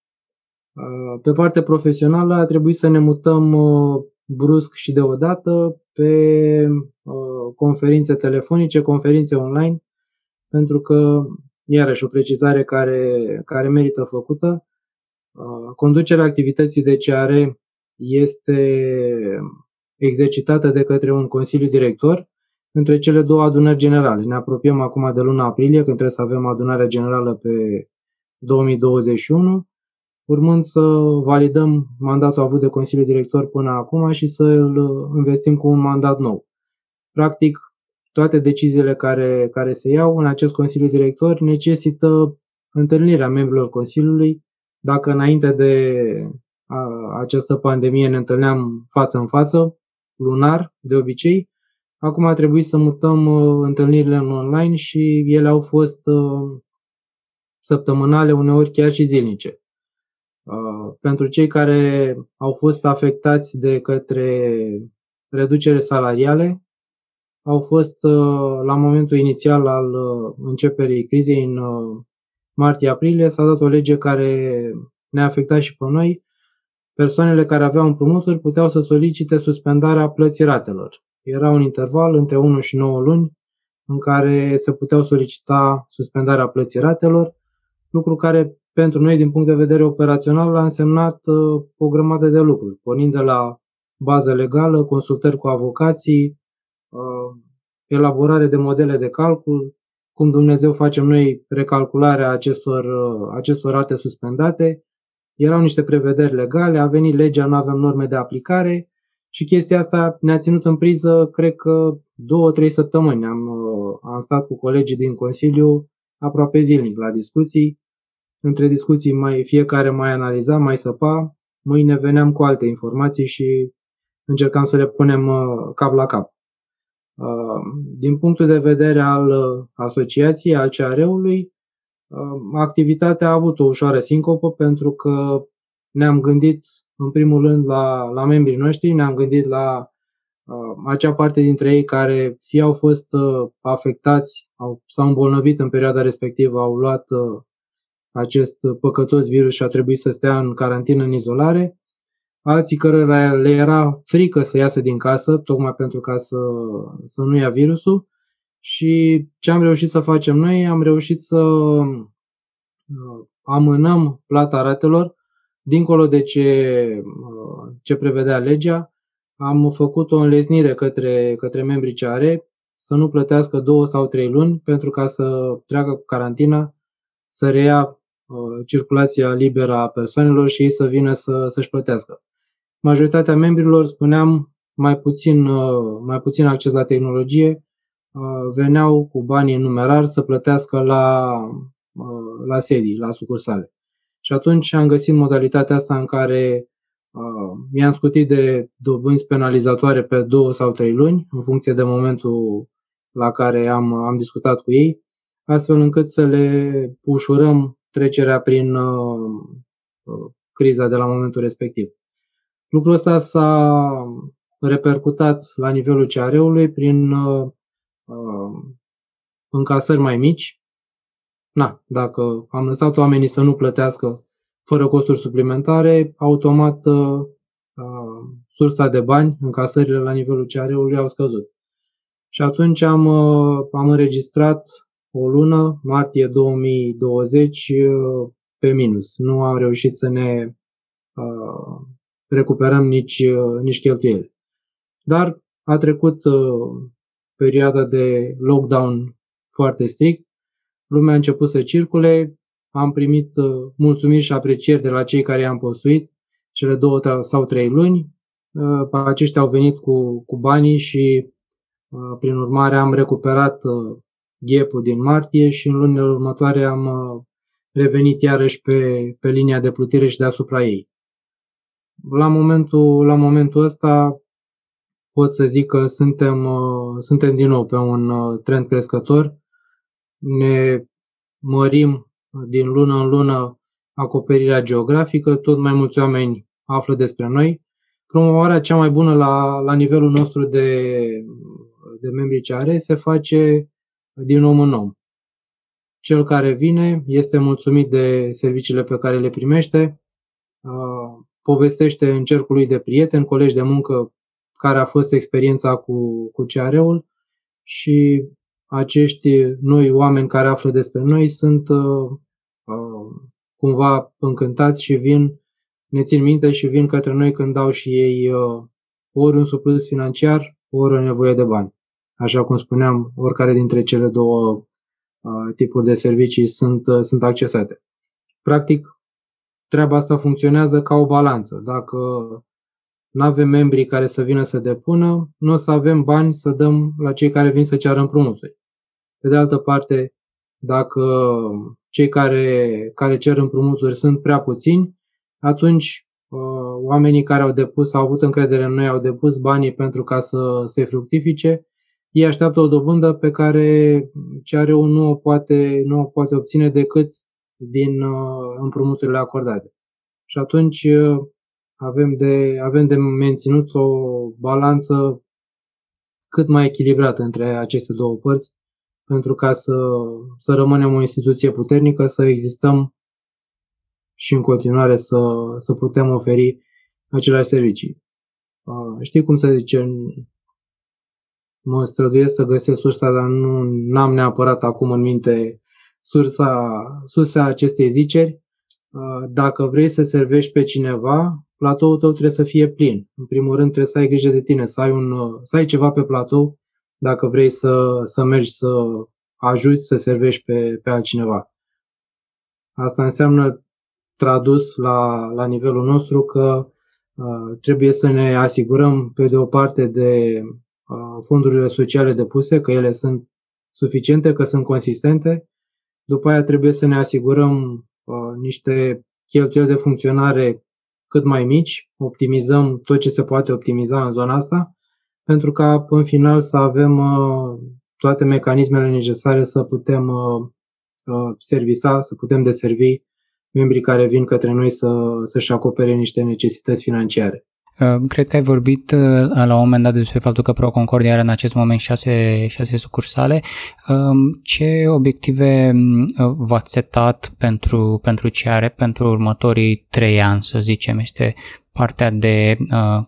S1: Pe partea profesională a trebuit să ne mutăm brusc și deodată pe uh, conferințe telefonice, conferințe online, pentru că, iarăși, o precizare care, care merită făcută, uh, conducerea activității de CR este exercitată de către un Consiliu Director între cele două adunări generale. Ne apropiem acum de luna aprilie, când trebuie să avem adunarea generală pe 2021 urmând să validăm mandatul avut de Consiliul Director până acum și să îl investim cu un mandat nou. Practic, toate deciziile care, care se iau în acest Consiliu Director necesită întâlnirea membrilor Consiliului. Dacă înainte de a, această pandemie ne întâlneam față în față, lunar, de obicei, acum a trebuit să mutăm uh, întâlnirile în online și ele au fost uh, săptămânale, uneori chiar și zilnice. Uh, pentru cei care au fost afectați de către reducere salariale, au fost uh, la momentul inițial al uh, începerii crizei în martie-aprilie, s-a dat o lege care ne-a afectat și pe noi. Persoanele care aveau împrumuturi puteau să solicite suspendarea plății ratelor. Era un interval între 1 și 9 luni în care se puteau solicita suspendarea plății ratelor, lucru care pentru noi, din punct de vedere operațional, a însemnat uh, o grămadă de lucruri, pornind de la bază legală, consultări cu avocații, uh, elaborare de modele de calcul, cum Dumnezeu facem noi recalcularea acestor, uh, acestor rate suspendate. Erau niște prevederi legale, a venit legea, nu avem norme de aplicare Și chestia asta ne-a ținut în priză, cred că două, trei săptămâni. Am, uh, am stat cu colegii din Consiliu aproape zilnic la discuții. Între discuții mai fiecare mai analiza, mai săpa. Mâine veneam cu alte informații și încercam să le punem uh, cap la cap. Uh, din punctul de vedere al asociației, al CR-ului, activitatea a avut o ușoară sincopă pentru că ne-am gândit în primul rând la, la membrii noștri, ne-am gândit la uh, acea parte dintre ei care fie au fost uh, afectați au, s-au îmbolnăvit în perioada respectivă, au luat uh, acest păcătos virus și a trebuit să stea în carantină, în izolare, alții cărora le era frică să iasă din casă, tocmai pentru ca să, să nu ia virusul. Și ce am reușit să facem noi? Am reușit să uh, amânăm plata ratelor dincolo de ce, uh, ce prevedea legea, am făcut o înlesnire către, către membrii CARE să nu plătească două sau trei luni pentru ca să treacă cu carantina, să reia uh, circulația liberă a persoanelor și ei să vină să, să-și plătească. Majoritatea membrilor, spuneam, mai puțin, uh, mai puțin acces la tehnologie, veneau cu banii în numerar să plătească la, la sedii, la sucursale. Și atunci am găsit modalitatea asta în care uh, mi-am scutit de dobânzi penalizatoare pe două sau trei luni, în funcție de momentul la care am, am discutat cu ei, astfel încât să le ușurăm trecerea prin uh, uh, criza de la momentul respectiv. Lucrul ăsta s-a repercutat la nivelul CR-ului prin uh, uh, încasări mai mici, na, dacă am lăsat oamenii să nu plătească fără costuri suplimentare, automat uh, uh, sursa de bani, încasările la nivelul CR-ului au scăzut. Și atunci am, uh, am înregistrat o lună, martie 2020, uh, pe minus. Nu am reușit să ne uh, recuperăm nici, uh, nici cheltuieli. Dar a trecut uh, perioada de lockdown foarte strict lumea a început să circule, am primit uh, mulțumiri și aprecieri de la cei care i-am postuit cele două sau trei luni. Uh, aceștia au venit cu, cu banii și, uh, prin urmare, am recuperat gap din martie și în lunile următoare am revenit iarăși pe, pe linia de plutire și deasupra ei. La momentul, la momentul ăsta pot să zic că suntem, suntem din nou pe un trend crescător ne mărim din lună în lună acoperirea geografică, tot mai mulți oameni află despre noi. Promovarea cea mai bună la, la nivelul nostru de, de membri CR se face din om în om. Cel care vine este mulțumit de serviciile pe care le primește, povestește în cercul lui de prieteni, colegi de muncă care a fost experiența cu, cu CR-ul și acești noi oameni care află despre noi sunt uh, uh, cumva încântați și vin, ne țin minte și vin către noi când dau și ei uh, ori un surplus financiar, ori o nevoie de bani. Așa cum spuneam, oricare dintre cele două uh, tipuri de servicii sunt, uh, sunt accesate. Practic, treaba asta funcționează ca o balanță. Dacă nu avem membrii care să vină să depună, nu o să avem bani să dăm la cei care vin să ceară împrumuturi. Pe de altă parte, dacă cei care, care cer împrumuturi sunt prea puțini, atunci uh, oamenii care au depus, au avut încredere în noi, au depus banii pentru ca să se fructifice, ei așteaptă o dobândă pe care CRU nu o poate, nu o poate obține decât din uh, împrumuturile acordate. Și atunci uh, avem de, avem de menținut o balanță cât mai echilibrată între aceste două părți, pentru ca să, să rămânem o instituție puternică, să existăm și în continuare să, să putem oferi aceleași servicii. Știi cum să zice, mă străduiesc să găsesc sursa, dar nu am neapărat acum în minte sursa, sursa acestei ziceri. Dacă vrei să servești pe cineva, platoul tău trebuie să fie plin. În primul rând trebuie să ai grijă de tine, să ai, un, să ai ceva pe platou dacă vrei să, să mergi să ajuți să servești pe, pe altcineva. Asta înseamnă tradus la, la nivelul nostru că Trebuie să ne asigurăm, pe de o parte, de fondurile sociale depuse, că ele sunt suficiente, că sunt consistente. După aia trebuie să ne asigurăm niște cheltuieli de funcționare cât mai mici, optimizăm tot ce se poate optimiza în zona asta, pentru ca în final să avem toate mecanismele necesare să putem servisa, să putem deservi membrii care vin către noi să, să-și acopere niște necesități financiare.
S2: Uh, cred că ai vorbit uh, la un moment dat despre faptul că ProConcordia are în acest moment șase, șase sucursale. Um, ce obiective uh, v-ați setat pentru, pentru ce are pentru următorii trei ani, să zicem? Este partea de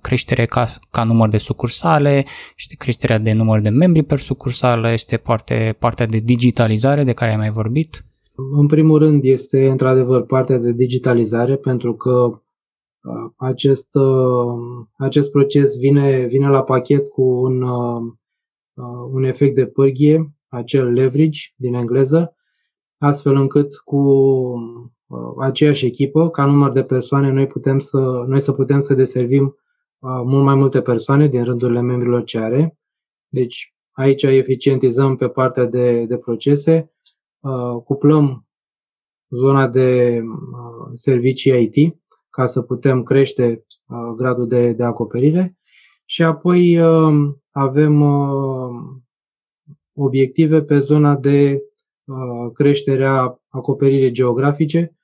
S2: creștere ca, ca număr de sucursale, este creșterea de număr de membri per sucursală, este parte, partea de digitalizare de care ai mai vorbit?
S1: În primul rând este într-adevăr partea de digitalizare pentru că acest, acest proces vine, vine la pachet cu un, un efect de pârghie, acel leverage din engleză, astfel încât cu aceeași echipă, ca număr de persoane, noi, putem să, noi să putem să deservim mult mai multe persoane din rândurile membrilor CR. Deci aici eficientizăm pe partea de, de procese, cuplăm zona de servicii IT, ca să putem crește uh, gradul de, de acoperire și apoi uh, avem uh, obiective pe zona de creșterea acoperirii geografice.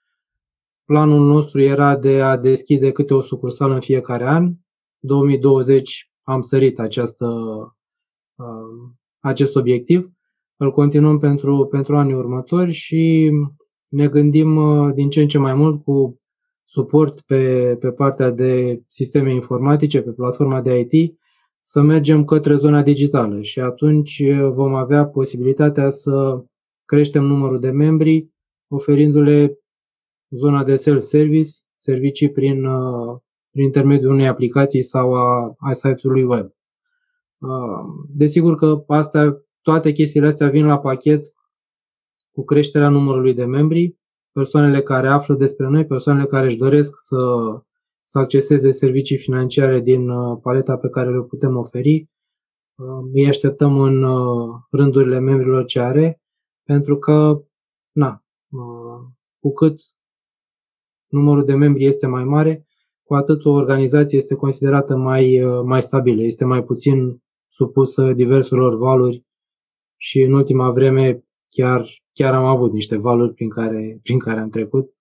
S1: Planul nostru era de a deschide câte o sucursală în fiecare an. 2020 am sărit această, acest obiectiv. Îl continuăm pentru, pentru anii următori și ne gândim din ce în ce mai mult cu suport pe, pe partea de sisteme informatice, pe platforma de IT, să mergem către zona digitală și atunci vom avea posibilitatea să creștem numărul de membri, oferindu-le zona de self-service, servicii prin, prin intermediul unei aplicații sau a, a site-ului web. Desigur că asta, toate chestiile astea vin la pachet cu creșterea numărului de membri, persoanele care află despre noi, persoanele care își doresc să, să acceseze servicii financiare din uh, paleta pe care le putem oferi. Uh, îi așteptăm în uh, rândurile membrilor ce are, pentru că, na, cu cât numărul de membri este mai mare, cu atât o organizație este considerată mai, mai stabilă, este mai puțin supusă diverselor valuri și în ultima vreme chiar, chiar am avut niște valuri prin care, prin care am trecut.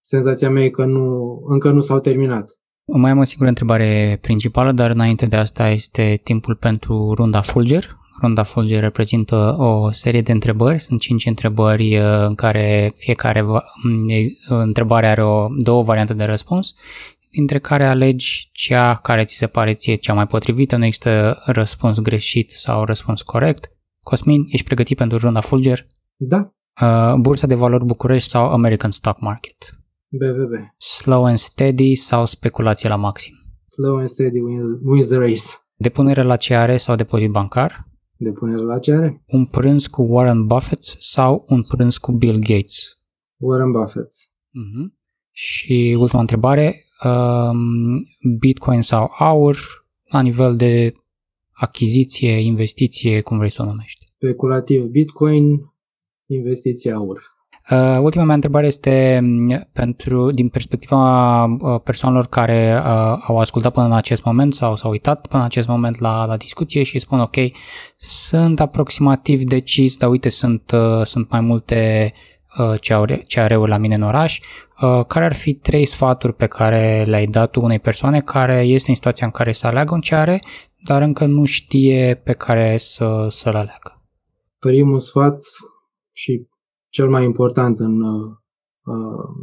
S1: Senzația mea e că nu, încă nu s-au terminat.
S2: Mai am o singură întrebare principală, dar înainte de asta este timpul pentru runda Fulger. Runda Fulger reprezintă o serie de întrebări, sunt cinci întrebări uh, în care fiecare va, mm, întrebare are o, două variante de răspuns, dintre care alegi cea care ți se pare ție cea mai potrivită, nu există răspuns greșit sau răspuns corect. Cosmin, ești pregătit pentru runda Fulger?
S1: Da.
S2: Uh, Bursa de valori București sau American Stock Market?
S1: BVB.
S2: Slow and steady sau speculație la maxim?
S1: Slow and steady wins the race.
S2: Depunere la CR sau depozit bancar?
S1: Depunere la CR.
S2: Un prânz cu Warren Buffett sau un prânz cu Bill Gates?
S1: Warren Buffett.
S2: Uh-huh. Și ultima întrebare, um, Bitcoin sau aur la nivel de achiziție, investiție, cum vrei să o numești?
S1: Speculativ Bitcoin, investiție aur.
S2: Uh, ultima mea întrebare este mm, pentru, din perspectiva uh, persoanelor care uh, au ascultat până în acest moment sau s-au uitat până în acest moment la, la discuție și spun ok, sunt aproximativ decis, dar uite sunt, uh, sunt mai multe uh, CR-uri la mine în oraș. Uh, care ar fi trei sfaturi pe care le-ai dat tu unei persoane care este în situația în care să aleagă un CR, dar încă nu știe pe care să, să-l aleagă.
S1: Primul sfat și cel mai important în, uh,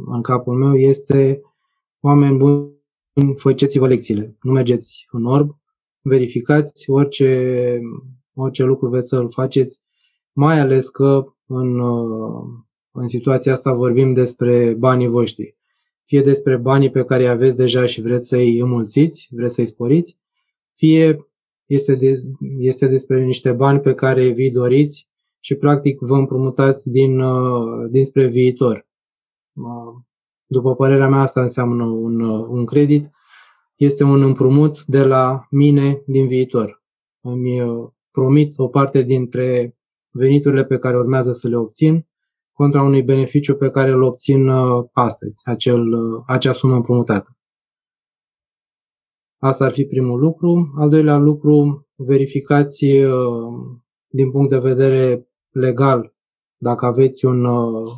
S1: în capul meu este oameni buni, faceți-vă lecțiile. Nu mergeți în orb, verificați orice, orice lucru veți să-l faceți, mai ales că în, uh, în situația asta vorbim despre banii voștri. Fie despre banii pe care îi aveți deja și vreți să-i înmulțiți, vreți să-i sporiți, fie este, de, este despre niște bani pe care vi doriți și practic vă împrumutați din, uh, dinspre viitor. Uh, după părerea mea, asta înseamnă un, uh, un credit. este un împrumut de la mine din viitor. Îmi uh, promit o parte dintre veniturile pe care urmează să le obțin contra unui beneficiu pe care îl obțin uh, astăzi, acel, uh, acea sumă împrumutată. Asta ar fi primul lucru. Al doilea lucru, verificați din punct de vedere legal, dacă aveți un,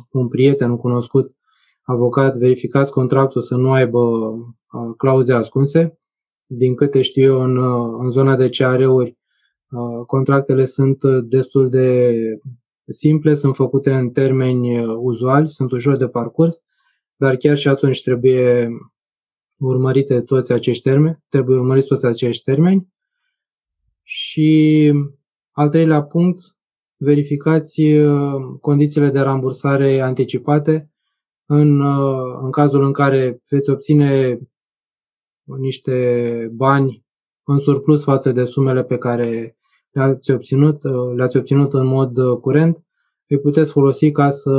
S1: un prieten, un cunoscut avocat, verificați contractul să nu aibă clauze ascunse. Din câte știu eu, în, în zona de CR-uri, contractele sunt destul de simple, sunt făcute în termeni uzuali, sunt ușor de parcurs, dar chiar și atunci trebuie urmărite toți acești termeni, trebuie urmăriți toți acești termeni. Și al treilea punct, verificați condițiile de rambursare anticipate în, în cazul în care veți obține niște bani în surplus față de sumele pe care le-ați obținut, le-ați obținut în mod curent, îi puteți folosi ca să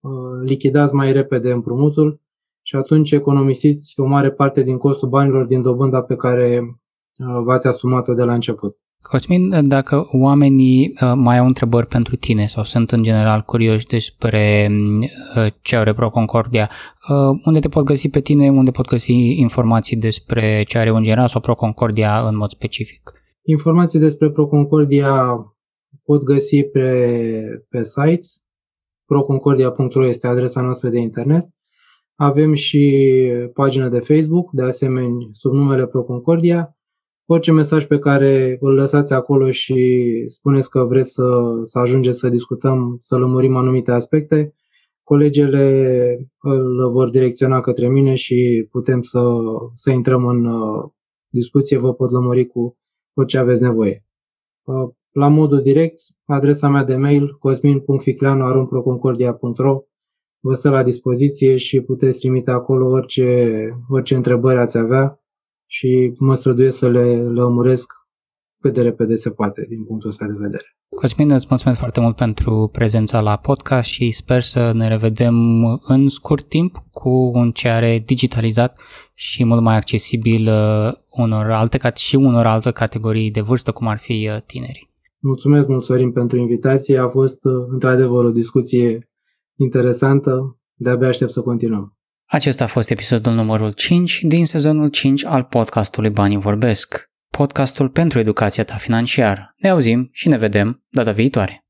S1: uh, lichidați mai repede împrumutul și atunci economisiți o mare parte din costul banilor din dobânda pe care uh, v-ați asumat-o de la început.
S2: Cosmin, dacă oamenii uh, mai au întrebări pentru tine sau sunt în general curioși despre ce are Proconcordia, unde te pot găsi pe tine, unde pot găsi informații despre ce are în general sau Proconcordia în mod specific?
S1: Informații despre Proconcordia pot găsi pe, pe site, proconcordia.ro este adresa noastră de internet. Avem și pagina de Facebook, de asemenea sub numele Proconcordia. Orice mesaj pe care îl lăsați acolo și spuneți că vreți să, să ajungeți să discutăm, să lămurim anumite aspecte, colegele îl vor direcționa către mine și putem să, să intrăm în uh, discuție, vă pot lămuri cu orice aveți nevoie. Uh, la modul direct, adresa mea de mail cosmin.ficleanu.arunproconcordia.ro vă stă la dispoziție și puteți trimite acolo orice, orice întrebări ați avea și mă străduiesc să le lămuresc cât de repede se poate din punctul ăsta de vedere.
S2: Cosmin, îți mulțumesc foarte mult pentru prezența la podcast și sper să ne revedem în scurt timp cu un CR digitalizat și mult mai accesibil uh, unor alte și unor alte categorii de vârstă, cum ar fi uh, tinerii.
S1: Mulțumesc mult, Sorin, pentru invitație. A fost uh, într-adevăr o discuție interesantă. De-abia aștept să continuăm.
S2: Acesta a fost episodul numărul 5 din sezonul 5 al podcastului Banii Vorbesc, podcastul pentru educația ta financiară. Ne auzim și ne vedem data viitoare.